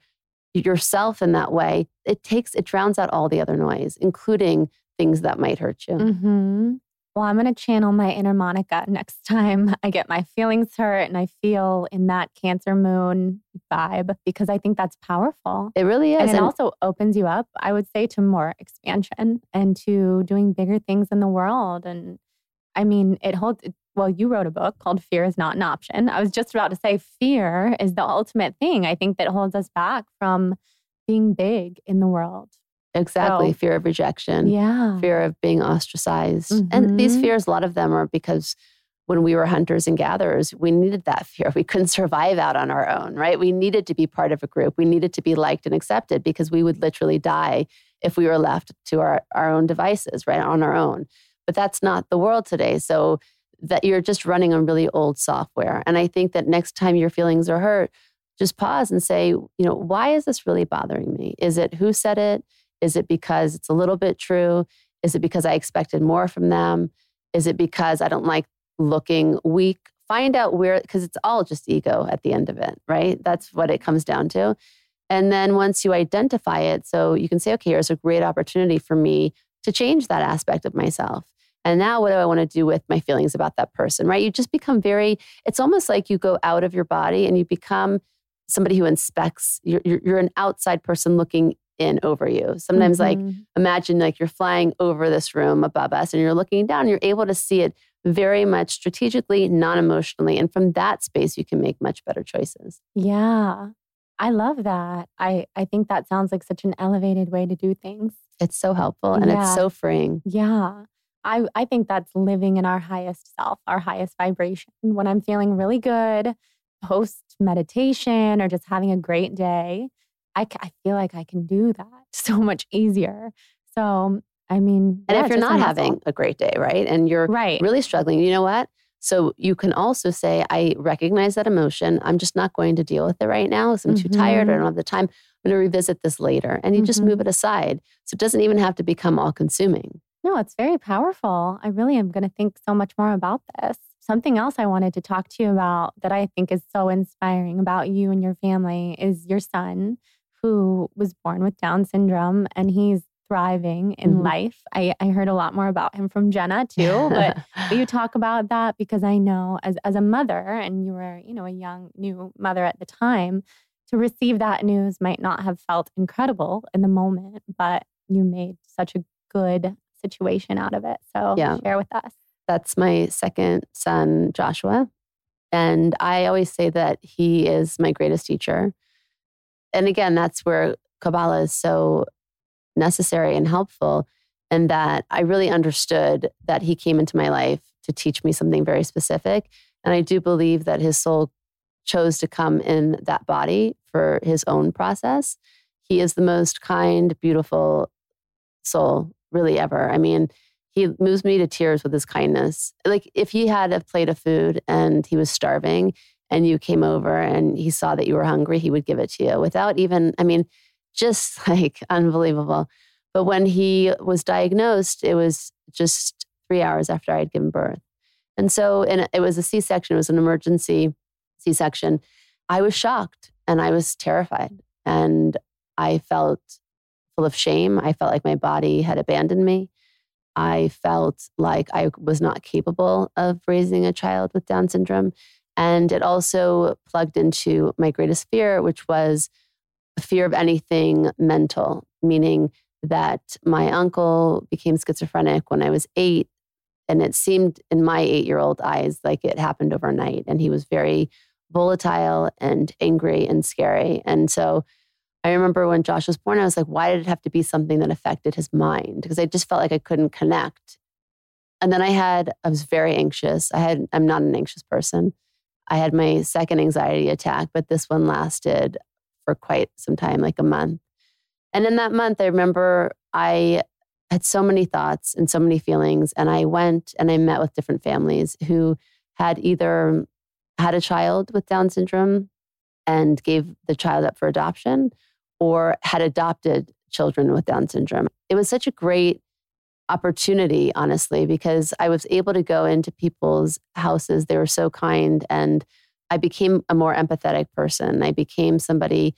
yourself in that way, it takes it drowns out all the other noise, including things that might hurt you. hmm Well, I'm going to channel my inner Monica next time I get my feelings hurt and I feel in that Cancer moon vibe because I think that's powerful. It really is. and it And- also opens you up, I would say, to more expansion and to doing bigger things in the world. And I mean, it holds, well, you wrote a book called Fear is Not an Option. I was just about to say, fear is the ultimate thing I think that holds us back from being big in the world. Exactly. So- fear of rejection, Yeah. fear of being ostracized. And these Mhm. fears, a lot of them are because when we were hunters and gatherers, we needed that fear. We couldn't survive out on our own, right? We needed to be part of a group. We needed to be liked and accepted because we would literally die if we were left to our, our own devices, right? On our own. But that's not the world today. So that you're just running on really old software. And I think that next time your feelings are hurt, just pause and say, you know, why is this really bothering me? Is it who said it? Is it because it's a little bit true? Is it because I expected more from them? Is it because I don't like looking weak? Find out where, because it's all just ego at the end of it, right? That's what it comes down to. And then once you identify it, so you can say, okay, here's a great opportunity for me to change that aspect of myself. And now what do I want to do with my feelings about that person, right? You just become very, it's almost like you go out of your body and you become somebody who inspects, you're, you're, you're an outside person looking in over you. Sometimes, like, Mhm. imagine like you're flying over this room above us and you're looking down, you're able to see it very much strategically, non emotionally. And from that space, you can make much better choices. Yeah. I love that. I, I think that sounds like such an elevated way to do things. It's so helpful and it's so freeing. Yeah. I, I think that's living in our highest self, our highest vibration. When I'm feeling really good post meditation or just having a great day, I, I feel like I can do that so much easier. So, I mean, And yeah, if you're not having a great day, right? And you're right, really struggling, you know what? So you can also say, I recognize that emotion. I'm just not going to deal with it right now because I'm too tired or I Mhm. don't have the time. I'm going to revisit this later. And you just move Mhm. it aside. So it doesn't even have to become all consuming. No, it's very powerful. I really am going to think so much more about this. Something else I wanted to talk to you about that I think is so inspiring about you and your family is your son, who was born with Down syndrome and he's thriving in Mhm. life. I, I heard a lot more about him from Jenna too, but will you talk about that because I know as as a mother and you were, you know, a young new mother at the time, to receive that news might not have felt incredible in the moment, but you made such a good situation out of it. So Yeah. share with us. That's my second son, Joshua. And I always say that he is my greatest teacher. And again, that's where Kabbalah is so necessary and helpful. And that I really understood that he came into my life to teach me something very specific. And I do believe that his soul chose to come in that body for his own process. He is the most kind, beautiful soul, really ever. I mean, he moves me to tears with his kindness. Like if he had a plate of food and he was starving and you came over and he saw that you were hungry, he would give it to you without even, I mean, just like unbelievable. But when he was diagnosed, it was just three hours after I had given birth. And so, and it was a C section, it was an emergency C section. I was shocked and I was terrified. And I felt full of shame. I felt like my body had abandoned me. I felt like I was not capable of raising a child with Down syndrome. And it also plugged into my greatest fear, which was fear of anything mental, meaning that my uncle became schizophrenic when I was eight. And it seemed in my eight year old eyes like it happened overnight. And he was very volatile and angry and scary. And so I remember when Josh was born, I was like, why did it have to be something that affected his mind? Because I just felt like I couldn't connect. And then I had, I was very anxious. I had, I'm not an anxious person. I had my second anxiety attack, but this one lasted for quite some time, like a month. And in that month, I remember I had so many thoughts and so many feelings. And I went and I met with different families who had either had a child with Down syndrome and gave the child up for adoption or had adopted children with Down syndrome. It was such a great opportunity, honestly, because I was able to go into people's houses. They were so kind. And I became a more empathetic person. I became somebody.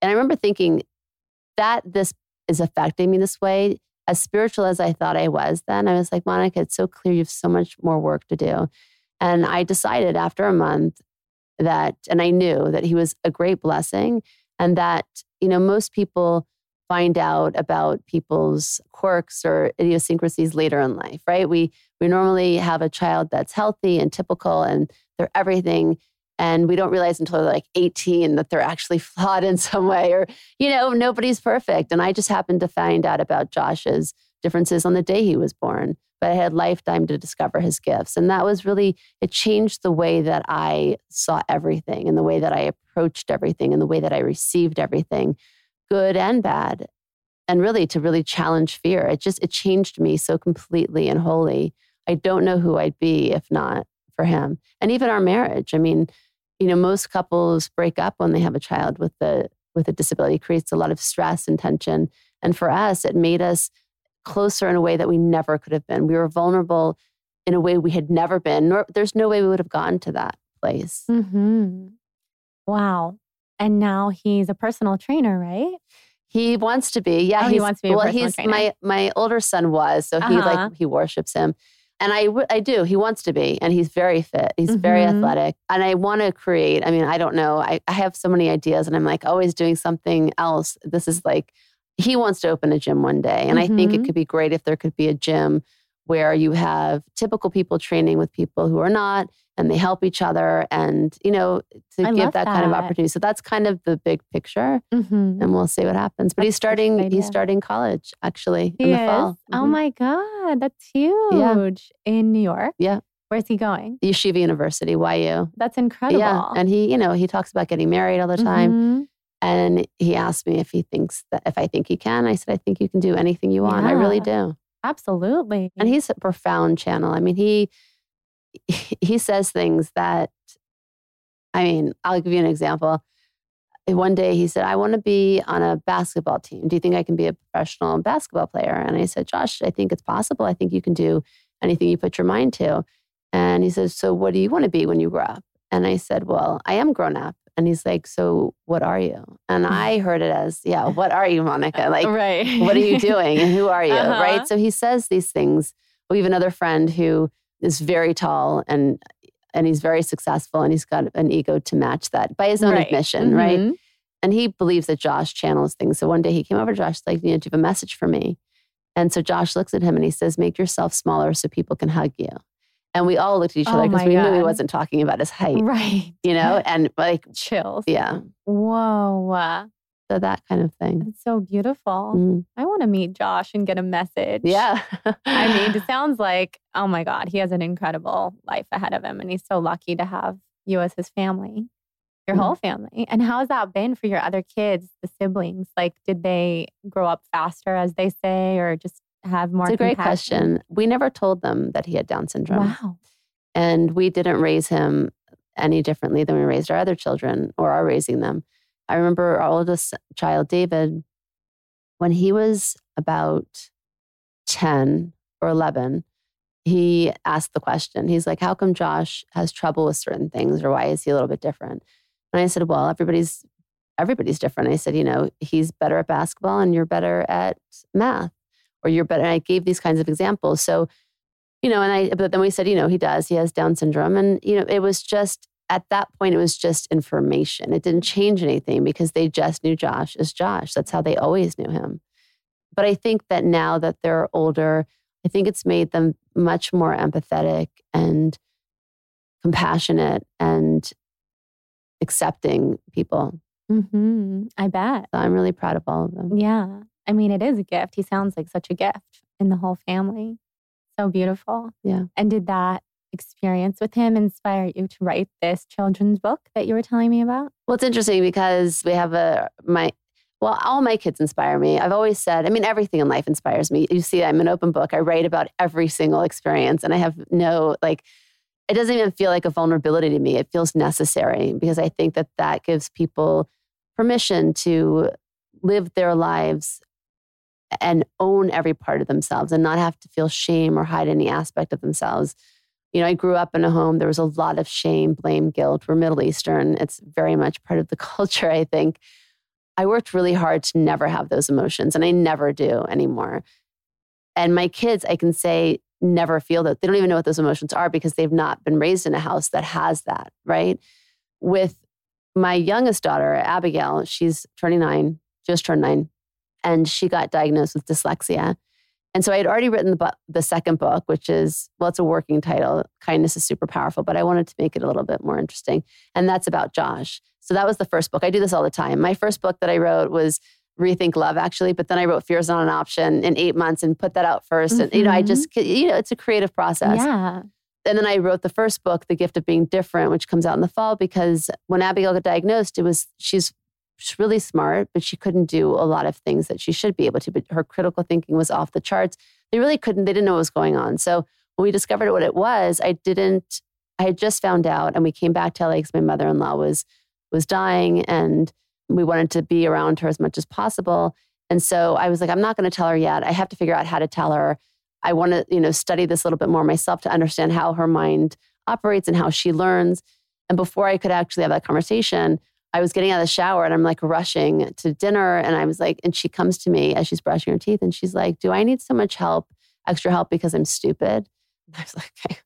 And I remember thinking that this is affecting me this way. As spiritual as I thought I was then, I was like, Monica, it's so clear you have so much more work to do. And I decided after a month that, and I knew that he was a great blessing and that, you know, most people find out about people's quirks or idiosyncrasies later in life, right? We we normally have a child that's healthy and typical and they're everything And we don't realize until they're like 18 that they're actually flawed in some way, or, you know, nobody's perfect. And I just happened to find out about Josh's differences on the day he was born, but I had lifetime to discover his gifts. And that was really, it changed the way that I saw everything and the way that I approached everything and the way that I received everything, good and bad. And really to really challenge fear. It just, it changed me so completely and wholly. I don't know who I'd be if not for him. And even our marriage. I mean, you know, most couples break up when they have a child with the with a disability, it creates a lot of stress and tension. And for us, it made us closer in a way that we never could have been. We were vulnerable in a way we had never been. Nor there's no way we would have gone to that place. Mm-hmm. Wow. And now he's a personal trainer, right? He wants to be. Yeah, Oh, he wants to be a well. personal He's trainer. my my older son was so he Uh-huh. like he worships him, and I I do. He wants to be, and he's very fit. He's very Mhm. athletic, and I want to create. I mean, I don't know. I, I have so many ideas, and I'm like always doing something else. This is like he wants to open a gym one day, and I think it Mhm. could be great if there could be a gym where you have typical people training with people who are not and they help each other and you know to I give love that, kind of opportunity so that's kind of the big picture Mm-hmm. and we'll see what happens. But he's That's a starting he's starting college actually He in the is. fall. Oh Mhm. my God, that's huge. yeah. In New York. Yeah. Where's he going? Yeshiva University, YU. That's incredible. Yeah, and he, you know, he talks about getting married all the time. Mhm. And he asked me if he thinks that if I think he can. I said I think you can do anything you want. I really do. Absolutely. And he's a profound channel. I mean, he he says things that. I mean, I'll give you an example. One day he said, I want to be on a basketball team. Do you think I can be a professional basketball player? And I said, Josh, I think it's possible. I think you can do anything you put your mind to. And he says, So what do you want to be when you grow up? And I said, Well, I am grown up. And he's like, So what are you? And I heard it as, Yeah, what are you, Monica? Like, right. what are you doing and who are you? Uh-huh. Right. So he says these things. We have another friend who is very tall and and he's very successful and he's got an ego to match that by his own Right. admission, right? Mhm. And he believes that Josh channels things. So one day he came over to Josh, like, you know, do you have a message for me? And so Josh looks at him and he says, Make yourself smaller so people can hug you. And we all looked at each Oh other because my we knew he wasn't talking about his height, Right. you know? And like, Chills. yeah. Whoa. So that kind of thing. It's so beautiful. Mm. I want to meet Josh and get a message. Yeah. I mean, it sounds like, oh my God, he has an incredible life ahead of him. And he's so lucky to have you as his family, your Mhm. whole family. And how has that been for your other kids, the siblings? Like, did they grow up faster, as they say, or just have more It's a great question. We never told them that he had Down syndrome. Wow. And we didn't raise him any differently than we raised our other children or are raising them. I remember our oldest child, David, when he was about 10 or 11, he asked the question. He's like, How come Josh has trouble with certain things or why is he a little bit different? And I said, Well, everybody's everybody's different. I said, you know, he's better at basketball and you're better at math, or you're better. And I gave these kinds of examples. So you know, and I, but then we said, you know, he does, he has Down syndrome. And, you know, it was just, at that point, it was just information. It didn't change anything because they just knew Josh as Josh. That's how they always knew him. But I think that now that they're older, I think it's made them much more empathetic and compassionate and accepting people. hmm I bet. So I'm really proud of all of them. Yeah. I mean, it is a gift. He sounds like such a gift in the whole family. So beautiful. Yeah. And did that experience with him inspire you to write this children's book that you were telling me about? Well, it's interesting because we have a my well, all my kids inspire me. I've always said, I mean, everything in life inspires me. You see, I'm an open book. I write about every single experience, and I have no like. It doesn't even feel like a vulnerability to me. It feels necessary because I think that that gives people permission to live their lives and own every part of themselves and not have to feel shame or hide any aspect of themselves. You know, I grew up in a home, there was a lot of shame, blame, guilt. We're Middle Eastern. It's very much part of the culture, I think. I worked really hard to never have those emotions, and I never do anymore. And my kids, I can say, never feel that. They don't even know what those emotions are because they've not been raised in a house that has that, right? With my youngest daughter, Abigail, she's turning nine, just turned nine, and she got diagnosed with dyslexia. And so I had already written the, bu- the second book, which is, well, it's a working title. Kindness is super powerful, but I wanted to make it a little bit more interesting. And that's about Josh. So that was the first book. I do this all the time. My first book that I wrote was Rethink Love, actually, but then I wrote Fear is Not an Option in eight months and put that out 1st And, you know, I Mhm. just, you know, it's a creative process. Yeah. And then I wrote the first book, The Gift of Being Different, which comes out in the fall because when Abigail got diagnosed, it was, she's, she's really smart, but she couldn't do a lot of things that she should be able to. But her critical thinking was off the charts. They really couldn't, they didn't know what was going on. So when we discovered what it was, I didn't, I had just found out and we came back to LA because my mother-in-law was, was dying and we wanted to be around her as much as possible. And so I was like, I'm not going to tell her yet. I have to figure out how to tell her. I want to, you know, study this a little bit more myself to understand how her mind operates and how she learns. And before I could actually have that conversation, I was getting out of the shower and I'm like rushing to dinner. And I was like, and she comes to me as she's brushing her teeth and she's like, Do I need so much help, extra help because I'm stupid? And I was like, Okay,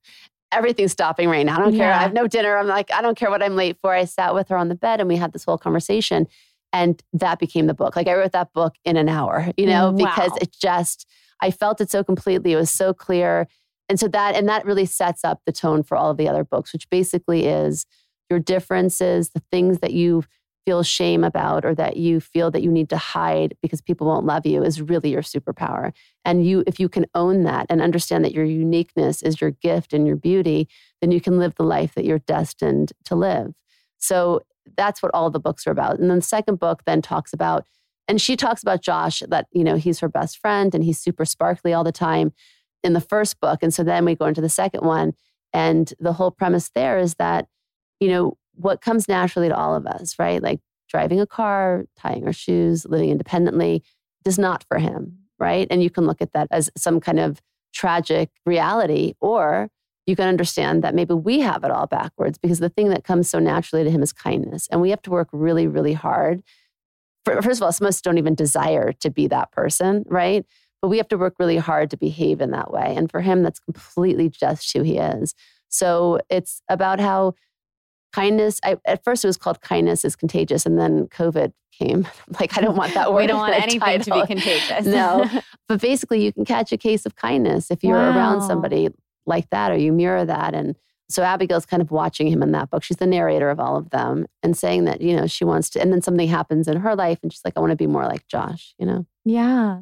everything's stopping right now. I don't care. Yeah. I have no dinner. I'm like, I don't care what I'm late for. I sat with her on the bed and we had this whole conversation. And that became the book. Like I wrote that book in an hour, you know, mm, because it just, I felt it so completely. It was so clear. And so that, and that really sets up the tone for all of the other books, which basically is your differences, the things that you feel shame about or that you feel that you need to hide because people won't love you is really your superpower. And you, if you can own that and understand that your uniqueness is your gift and your beauty, then you can live the life that you're destined to live. So that's what all the books are about. And then the second book then talks about, and she talks about Josh that, you know, he's her best friend and he's super sparkly all the time in the first book. And so then we go into the second one. And the whole premise there is that, you know, what comes naturally to all of us, right? Like driving a car, tying our shoes, living independently, is not for him, right? And you can look at that as some kind of tragic reality, or you can understand that maybe we have it all backwards because the thing that comes so naturally to him is kindness. And we have to work really, really hard. First of all, some of us don't even desire to be that person, right? But we have to work really hard to behave in that way. And for him, that's completely just who he is. So it's about how kindness, I, at first it was called kindness is contagious. And then COVID came. like, I don't want that word. we don't want anything to be contagious. No. But basically, you can catch a case of kindness if you're around somebody like that or you mirror that. And so Abigail's kind of watching him in that book. She's the narrator of all of them and saying that, you know, she wants to, and then something happens in her life and she's like, I want to be more like Josh, you know? yeah.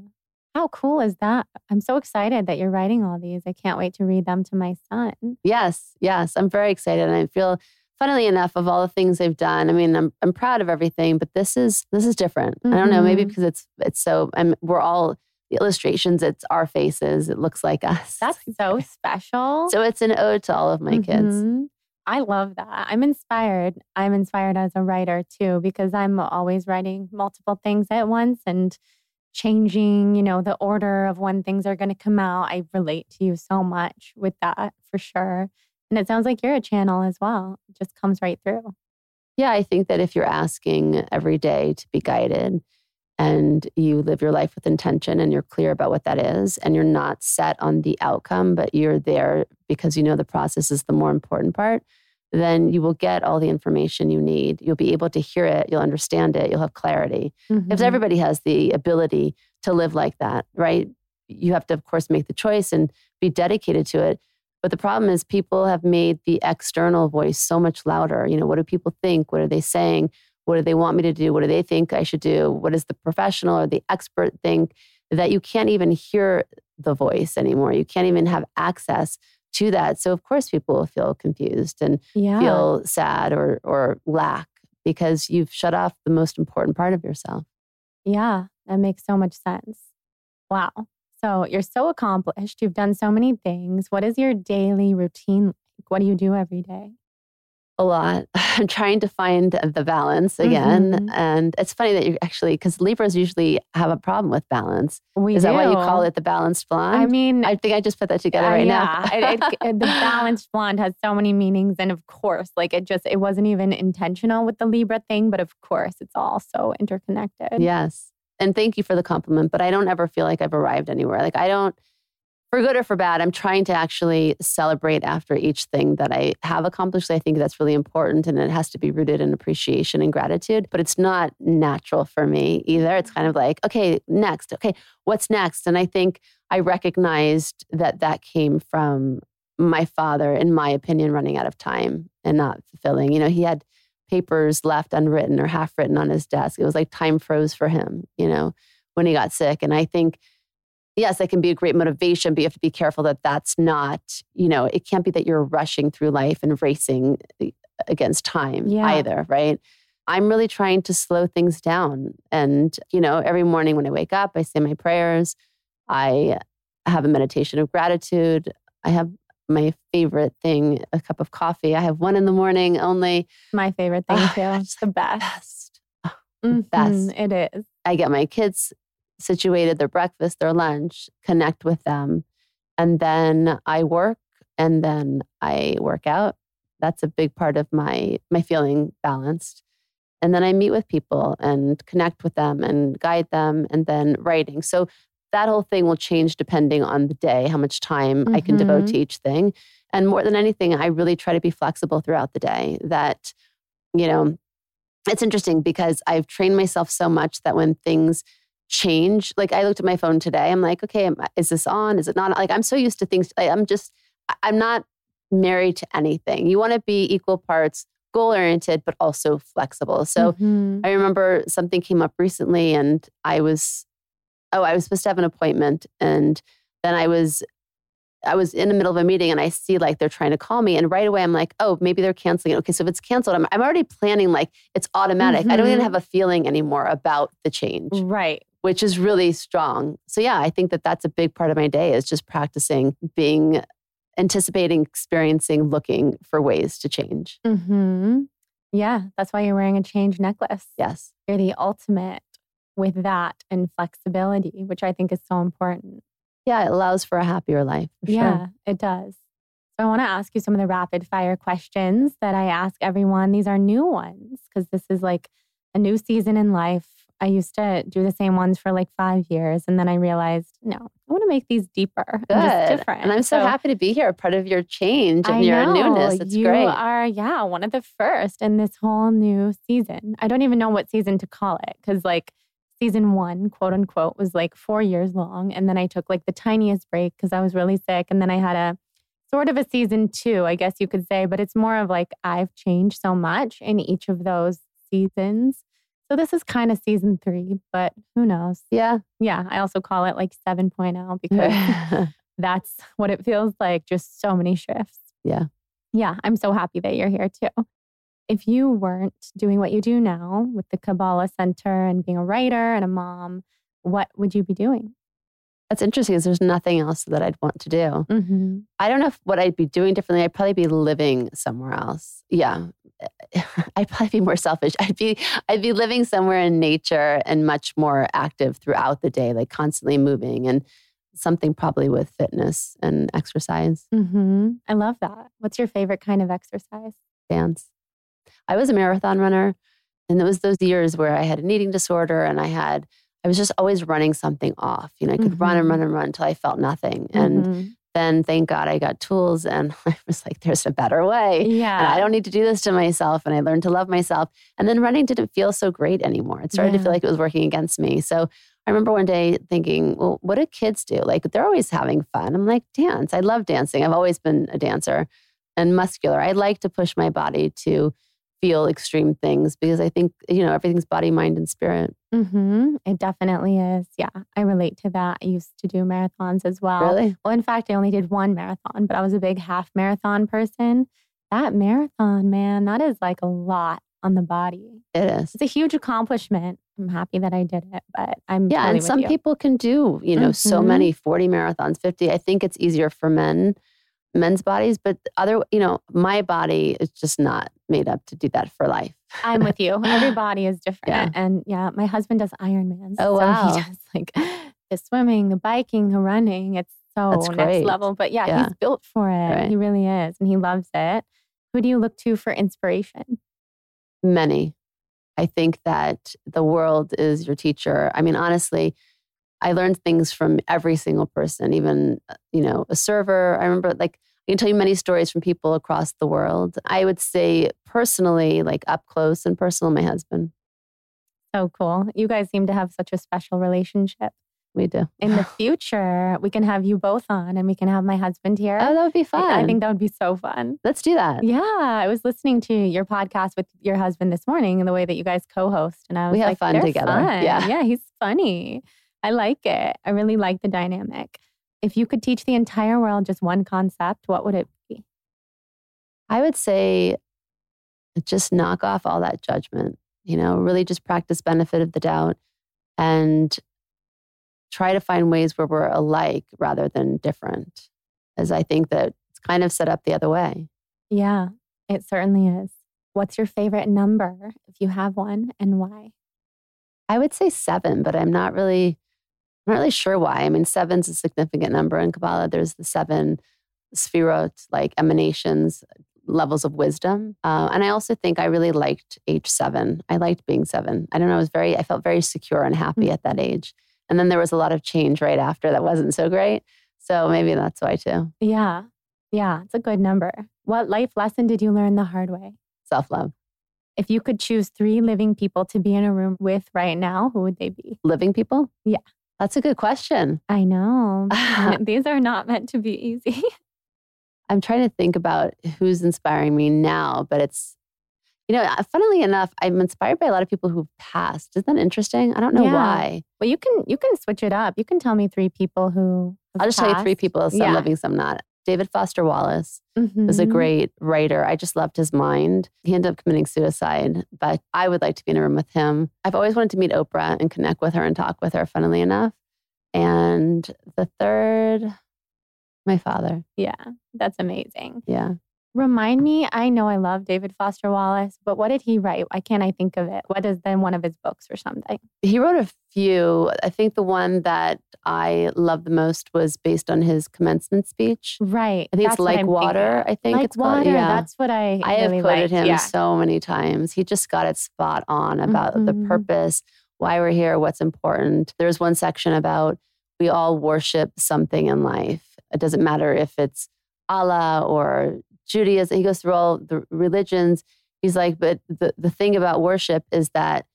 How cool is that? I'm so excited that you're writing all these. I can't wait to read them to my son. Yes, yes. I'm very excited. And I feel, funnily enough, of all the things they've done, I mean, I'm, I'm proud of everything, but this is, this is different. I don't know, maybe Mhm. because it's, it's so, I'm, we're all, the illustrations, it's our faces. It looks like us. That's so special. So it's an ode to all of my kids. Mhm. I love that. I'm inspired. I'm inspired as a writer too, because I'm always writing multiple things at once and changing, you know, the order of when things are going to come out. I relate to you so much with that for sure. And it sounds like you're a channel as well. It just comes right through. Yeah, I think that if you're asking every day to be guided and you live your life with intention and you're clear about what that is and you're not set on the outcome, but you're there because you know the process is the more important part, then you will get all the information you need. You'll be able to hear it, you'll understand it, you'll have clarity. Because Mhm. everybody has the ability to live like that, right? You have to, of course, make the choice and be dedicated to it. But the problem is, people have made the external voice so much louder. You know, what do people think? What are they saying? What do they want me to do? What do they think I should do? What does the professional or the expert think? That you can't even hear the voice anymore. You can't even have access to that. So, of course, people will feel confused and yeah. feel sad or, or lack because you've shut off the most important part of yourself. Yeah, that makes so much sense. Wow. So you're so accomplished. You've done so many things. What is your daily routine like? What do you do every day? a lot. I'm trying to find the balance again. Mhm. And it's funny that you actually, because Libras usually have a problem with balance. We Is that why you call it the balanced blonde? I mean, I think I just put that together uh, right yeah, now. it, it, it- the balanced blonde has so many meanings, and of course, like it just it wasn't even intentional with the Libra thing, but of course, it's all so interconnected. yes. And thank you for the compliment, but I don't ever feel like I've arrived anywhere. Like I don't, for good or for bad, I'm trying to actually celebrate after each thing that I have accomplished. I think that's really important and it has to be rooted in appreciation and gratitude, but it's not natural for me either. It's kind of like, okay, next. Okay, what's next? And I think I recognized that that came from my father, in my opinion, running out of time and not fulfilling. You know, he had papers left unwritten or half written on his desk. It was like time froze for him, you know, when he got sick. And I think, yes, that can be a great motivation, but you have to be careful that that's not, you know, it can't be that you're rushing through life and racing eh, against time Yeah. either, right? I'm really trying to slow things down. And, you know, every morning when I wake up, I say my prayers. I have a meditation of gratitude. I have my favorite thing, a cup of coffee. I have one in the morning only. My favorite thing Ah, too. It's the best. Best. Mhm, best. It is. I get my kids situated, their breakfast, their lunch, connect with them. And then I work and then I work out. That's a big part of my my feeling balanced. And then I meet with people and connect with them and guide them and then writing. So that whole thing will change depending on the day, how much time I can devote to each thing. And more than anything, I really try to be flexible throughout the day that, you know, it's interesting because I've trained myself so much that when things change, like I looked at my phone today, I'm like, okay, is this on? Is it not? Like I'm so used to things. I- I'm just, I'm not married to anything. You want to be equal parts goal oriented, but also flexible. So Mhm. I remember something came up recently and I was, oh, I was supposed to have an appointment. And then I was, I was in the middle of a meeting and I see like they're trying to call me. And right away I'm like, oh, maybe they're canceling it. Okay. So if it's canceled, I'm, I'm already planning like it's automatic. I don't even Mhm. have a feeling anymore about the change, right. which is really strong. So yeah, I think that that's a big part of my day is just practicing being, anticipating, experiencing, looking for ways to change. Mm-hmm. Yeah, that's why you're wearing a change necklace. Yes. You're the ultimate with that and flexibility, which I think is so important. Yeah. It allows for a happier life. For sure. Yeah, it does. So I want to ask you some of the rapid fire questions that I ask everyone. These are new ones because this is like a new season in life. I used to do the same ones for like five years. And then I realized, no, I want to make these deeper and just different. And I'm so, happy to be here, part of your change and I your know. newness. It's you great. are, yeah, one of the first in this whole new season. I don't even know what season to call it because, like, season one, quote unquote, was like four years long. And then I took like the tiniest break because I was really sick. And then I had a sort of a season two, I guess you could say, but it's more of like I've changed so much in each of those seasons. So this is kind of season three, but who knows? yeah. Yeah, I also call it like 7.0 because that's what it feels like just so many shifts Yeah. yeah i'm so happy that you're here too if you weren't doing what you do now with the kabbalah center and being a writer and a mom what would you be doing That's interesting because there's nothing else that I'd want to do. mm-hmm. I don't know if what I'd be doing differently. I'd probably be living somewhere else. Yeah. I'd probably be more selfish. I'd be I'd be living somewhere in nature and much more active throughout the day, like constantly moving and something probably with fitness and exercise, Mm-hmm. i love that what's your favorite kind of exercise dance. I was a marathon runner and it was those years where I had an eating disorder and I had I was just always running something off. You know, I could run and Mhm. run and run until I felt nothing. And Mhm. then thank God I got tools and I was like, there's a better way. yeah And I don't need to do this to myself. And I learned to love myself. And then running didn't feel so great anymore. It started to feel like it was working against me. So I remember one day thinking, well, what do kids do? Like they're always having fun. I'm like, dance. I love dancing. I've always been a dancer and muscular. I like to push my body to feel extreme things because I think, you know, everything's body, mind, and spirit. mm-hmm. it definitely is yeah i relate to that i used to do marathons as well Really? well in fact i only did one marathon but i was a big half marathon person that marathon man that is like a lot on the body It is. it's a huge accomplishment. I'm happy that I did it, but I'm Yeah, totally and some you. people can do, you know, so Mhm. many 40 marathons, 50. I think it's easier for men, men's bodies, but other, you know, my body is just not made up to do that for life. I'm with you. Every body is different, Yeah. and yeah, my husband does Ironmans. Oh, so wow. he does like the swimming, the biking, the running. It's so That's next great. level. But yeah, Yeah. he's built for it. Right. He really is, and he loves it. Who do you look to for inspiration? Many. I think that the world is your teacher. I mean, honestly, I learned things from every single person, even, uh, you know, a server. I remember like, I can tell you many stories from people across the world. I would say personally, like up close and personal, my husband. So cool. You guys seem to have such a special relationship. we do. In the future, we can have you both on and we can have my husband here. Oh, that would be fun. I think that would be so fun. Let's do that. Yeah, I was listening to your podcast with your husband this morning and the way that you guys co-host, and I was We have like, fun "They're together." fun." Yeah. yeah, he's funny. I like it. I really like the dynamic. If you could teach the entire world just one concept, what would it be? I would say just knock off all that judgment, you know, really just practice benefit of the doubt and try to find ways where we're alike rather than different, as I think that it's kind of set up the other way. Yeah, it certainly is. What's your favorite number, if you have one, and why? I would say seven, but I'm not really, I'm not really sure why. I mean, seven's a significant number in Kabbalah. There's the seven sphirot, like emanations, levels of wisdom. Uh, and I also think I really liked age seven. I liked being seven. I don't know. I was very, I felt very secure and happy at that age. And then there was a lot of change right after that wasn't so great. So maybe that's why too. Yeah, yeah, it's a good number. What life lesson did you learn the hard way? Self love. If you could choose three living people to be in a room with right now, who would they be? Living people? Yeah. That's a good question. I know. These are not meant to be easy. I'm trying to think about who's inspiring me now, but it's, you know, funnily enough, I'm inspired by a lot of people who've passed. Isn't that interesting? I don't know Yeah. why. well, you can you can switch it up. You can tell me three people who. I'll just tell you three people, some Yeah. living, some not. David Foster Wallace was a mm-hmm. great writer. I just loved his mind. He ended up committing suicide, but I would like to be in a room with him. I've always wanted to meet Oprah and connect with her and talk with her, funnily enough. And the third, my father. Yeah, that's amazing. Yeah. Remind me. I know I love David Foster Wallace, but what did he write? Why can't I think of it? What is then one of his books or something? He wrote a few. I think the one that I loved the most was based on his commencement speech. Right. I think that's it's like I'm thinking water. I think like it's called. water. Yeah. That's what I. I have really quoted liked. him Yeah. so many times. He just got it spot on about the Mhm. purpose, why we're here, what's important. There's one section about we all worship something in life. It doesn't matter if it's Allah or Judaism. He goes through all the religions. He's like, but the, the thing about worship is that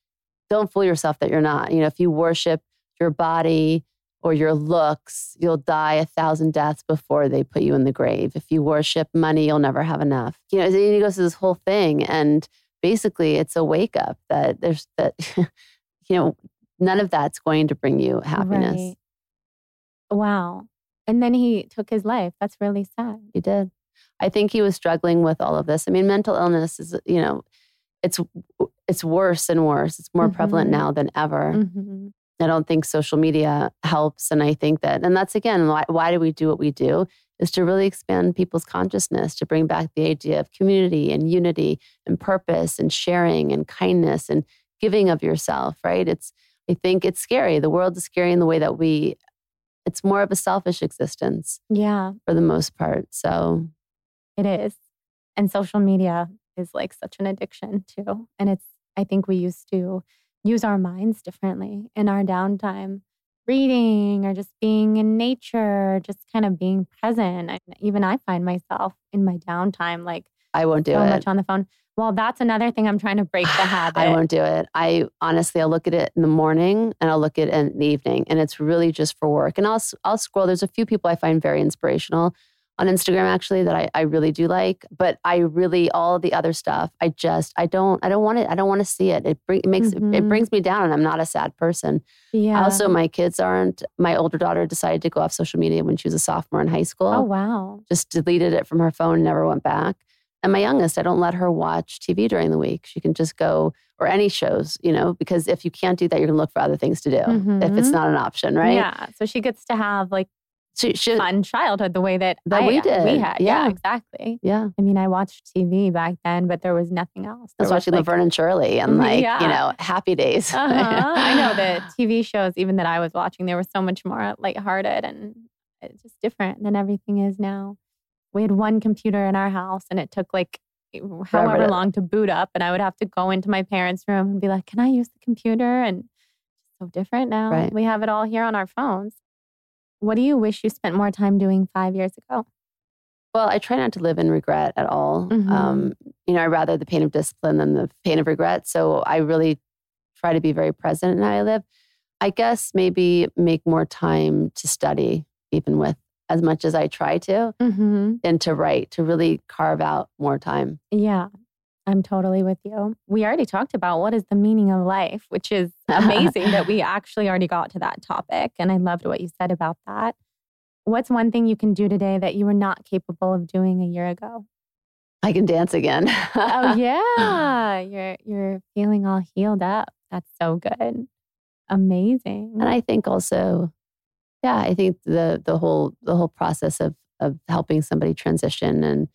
don't fool yourself that you're not. You know, if you worship your body or your looks, you'll die a thousand deaths before they put you in the grave. If you worship money, you'll never have enough. You know, he goes through this whole thing, and basically, it's a wake up that there's that, you know, none of that's going to bring you happiness. Right. Wow. And then he took his life. That's really sad. He did. I think he was struggling with all of this. I mean, mental illness is, you know, it's it's worse and worse. It's more prevalent Mhm. now than ever. Mhm. I don't think social media helps. And I think that, and that's again, why, why do we do what we do? Is to really expand people's consciousness, to bring back the idea of community and unity and purpose and sharing and kindness and giving of yourself, right? It's, I think it's scary. The world is scary in the way that we, it's more of a selfish existence Yeah, for the most part. So, it is. And social media is like such an addiction too. And it's, I think we used to use our minds differently in our downtime, reading or just being in nature, just kind of being present. And even I find myself in my downtime, like I won't do so it. much on the phone. Well, that's another thing I'm trying to break the habit. I won't do it. I honestly, I'll look at it in the morning and I'll look at it in the evening, and it's really just for work. And I'll I'll scroll. There's a few people I find very inspirational on Instagram actually that I, I really do like, but I really all the other stuff I just I don't I don't want it. I don't want to see it. It, bring, it makes it Mhm. brings me down, and I'm not a sad person. Yeah. Also, my kids aren't. My older daughter decided to go off social media when she was a sophomore in high school oh, wow. just deleted it from her phone never went back. And my youngest, I don't let her watch TV during the week. She can just go or any shows, you know, because if you can't do that, you're gonna look for other things to do if it's Mhm. not an option, right? Yeah. So she gets to have like She fun childhood the way that, That I- we did. We had. Yeah. Yeah. exactly. Yeah, I mean, I watched TV back then, but there was nothing else. I was There watching like, Laverne and Shirley and like Yeah. you know Happy Days. Uh-huh. I know the TV shows, even that I was watching, they were so much more lighthearted and just different than everything is now. We had one computer in our house and it took like however long to boot up. And I would have to go into my parents' room and be like, can I use the computer? And so different now. Right. We have it all here on our phones. What do you wish you spent more time doing five years ago? Well, I try not to live in regret at all. Mhm. Um, you know, I rather the pain of discipline than the pain of regret. So I really try to be very present in how I live. I guess maybe make more time to study, even with as much as I try to, Mm-hmm. and to write, to really carve out more time. Yeah, I'm totally with you. We already talked about what is the meaning of life, which is amazing that we actually already got to that topic. And I loved what you said about that. What's one thing you can do today that you were not capable of doing a year ago? I can dance again. oh yeah, you're you're feeling all healed up. That's so good. Amazing. And I think also, yeah, I think the the whole the whole process of of helping somebody transition and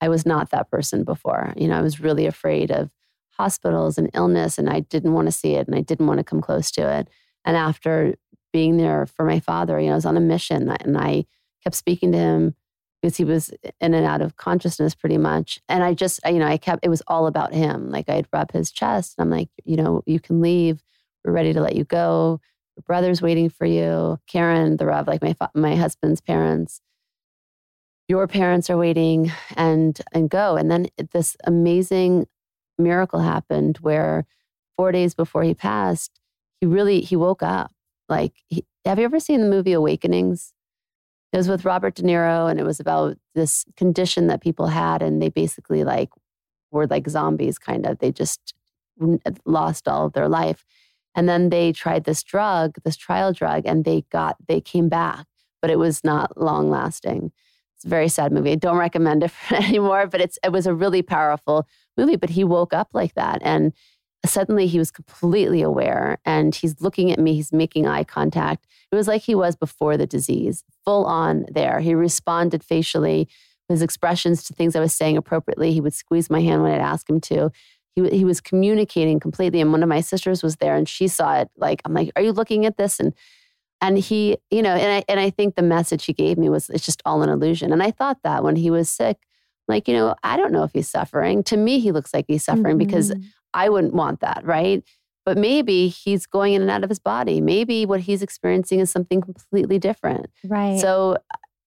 I was not that person before. You know, I was really afraid of hospitals and illness and I didn't want to see it and I didn't want to come close to it. And after being there for my father, you know, I was on a mission and I kept speaking to him because he was in and out of consciousness pretty much. And I just, you know, I kept, it was all about him. Like I'd rub his chest and I'm like, you know, you can leave. We're ready to let you go. Your brother's waiting for you. Karen, the Rav, like my, my husband's parents, your parents are waiting and, and go. And then this amazing miracle happened where four days before he passed, he really, he woke up. Like, he, have you ever seen the movie Awakenings? It was with Robert De Niro, and it was about this condition that people had, and they basically like were like zombies, kind of. They just lost all of their life, and then they tried this drug, this trial drug, and they got they came back, but it was not long lasting. It's a very sad movie. I don't recommend it anymore, but it's it was a really powerful movie. But he woke up like that, and suddenly he was completely aware, and he's looking at me. He's making eye contact. It was like he was before the disease, full on there. He responded facially, his expressions to things I was saying appropriately. He would squeeze my hand when I'd ask him to. He, he was communicating completely. And one of my sisters was there and she saw it. Like, I'm like, are you looking at this? And and he, you know, and I and I think the message he gave me was it's just all an illusion. And I thought that when he was sick, like, you know, I don't know if he's suffering. To me, he looks like he's suffering because Mhm. I wouldn't want that, right? But maybe he's going in and out of his body. Maybe what he's experiencing is something completely different. right. So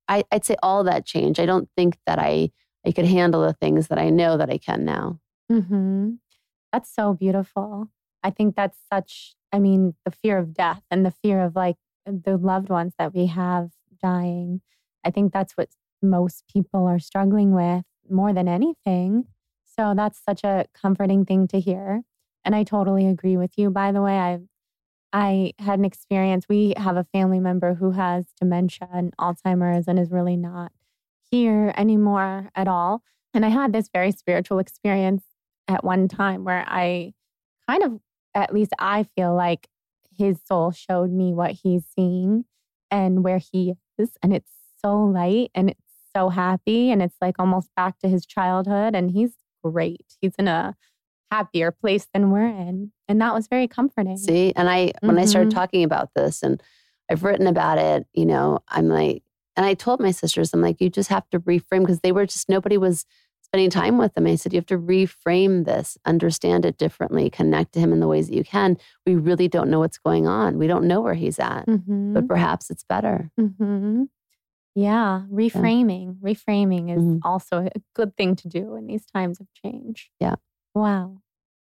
I, I'd say all that change. I don't think that I I could handle the things that I know that I can now. hmm That's so beautiful. I think that's such, I mean, the fear of death and the fear of like the loved ones that we have dying. I think that's what most people are struggling with more than anything. So that's such a comforting thing to hear. And I totally agree with you. By the way, I I had an experience. We have a family member who has dementia and Alzheimer's and is really not here anymore at all. And I had this very spiritual experience at one time where I kind of, at least I feel like his soul showed me what he's seeing and where he is. And it's so light and it's so happy. And it's like almost back to his childhood. And he's great. He's in a happier place than we're in. And that was very comforting. See, and I when I started Mhm. talking about this and I've written about it, you know, I'm like, and I told my sisters, I'm like, you just have to reframe because they were just nobody was spending time with them. I said, you have to reframe this, understand it differently, connect to him in the ways that you can. We really don't know what's going on. We don't know where he's at, Mhm. but perhaps it's better. hmm Yeah, reframing. Reframing is Mhm. also a good thing to do in these times of change. Yeah. Wow.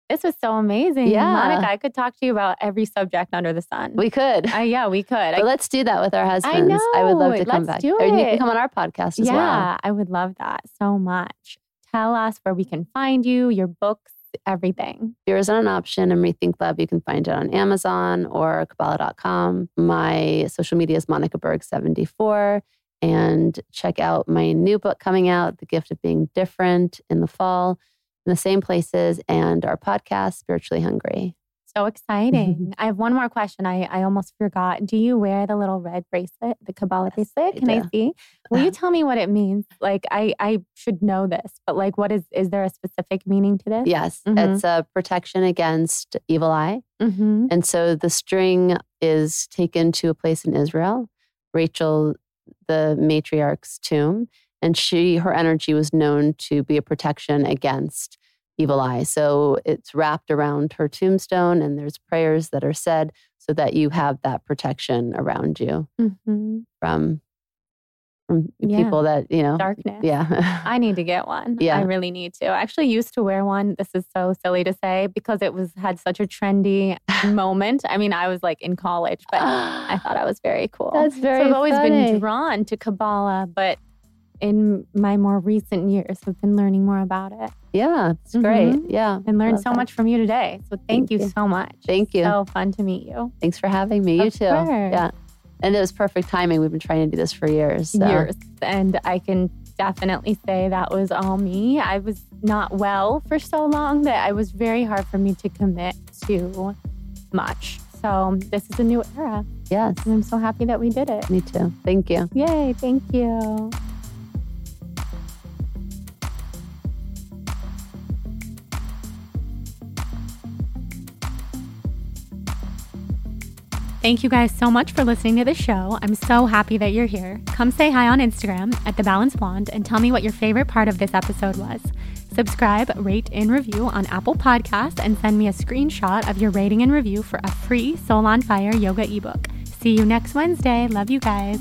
This was so amazing. Yeah. Monica, I could talk to you about every subject under the sun. We could. uh, yeah, we could. but I, let's do that with our husbands. I would love to come Let's back. do And you can come on our podcast as yeah, well. Yeah, I would love that so much. Tell us where we can find you, your books, everything. Fear isn't an option and Rethink Love. You can find it on Amazon or Kabbalah.com. My social media is Monica Berg74. And check out my new book coming out, The Gift of Being Different, in the fall, in the same places, and our podcast, Spiritually Hungry. So exciting. I have one more question. I, I almost forgot. Do you wear the little red bracelet, the Kabbalah Yes, bracelet? Can I do. see? Will you tell me what it means? Like I I should know this, but like what is is there a specific meaning to this? Yes, Mhm. it's a protection against evil eye. Mm-hmm. And so the string is taken to a place in Israel, Rachel, the matriarch's tomb, and she her energy was known to be a protection against evil eye. So it's wrapped around her tombstone and there's prayers that are said so that you have that protection around you Mm-hmm. from from Yeah. people that you know. Darkness. Yeah. I need to get one. Yeah. I really need to. I actually used to wear one. This is so silly to say because it was had such a trendy moment. I mean, I was like in college, but I thought I was very cool. That's very so I've always funny. been drawn to Kabbalah, but in my more recent years, I've been learning more about it yeah, it's great. Mhm. Yeah. and learned so that. much from you today. So thank, Thank you, you. so much. Thank you. So fun to meet you. Thanks for having me. You too. course. Yeah. And it was perfect timing. We've been trying to do this for years. So. years. And I can definitely say that was all me. I was not well for so long that it was very hard for me to commit to much. So this is a new era. Yes. And I'm so happy that we did it. Me too. Thank you. Yay, thank you. Thank you guys so much for listening to the show. I'm so happy that you're here. Come say hi on Instagram at The Balanced Blonde and tell me what your favorite part of this episode was. Subscribe, rate, and review on Apple Podcasts and send me a screenshot of your rating and review for a free Soul on Fire yoga ebook. See you next Wednesday. Love you guys.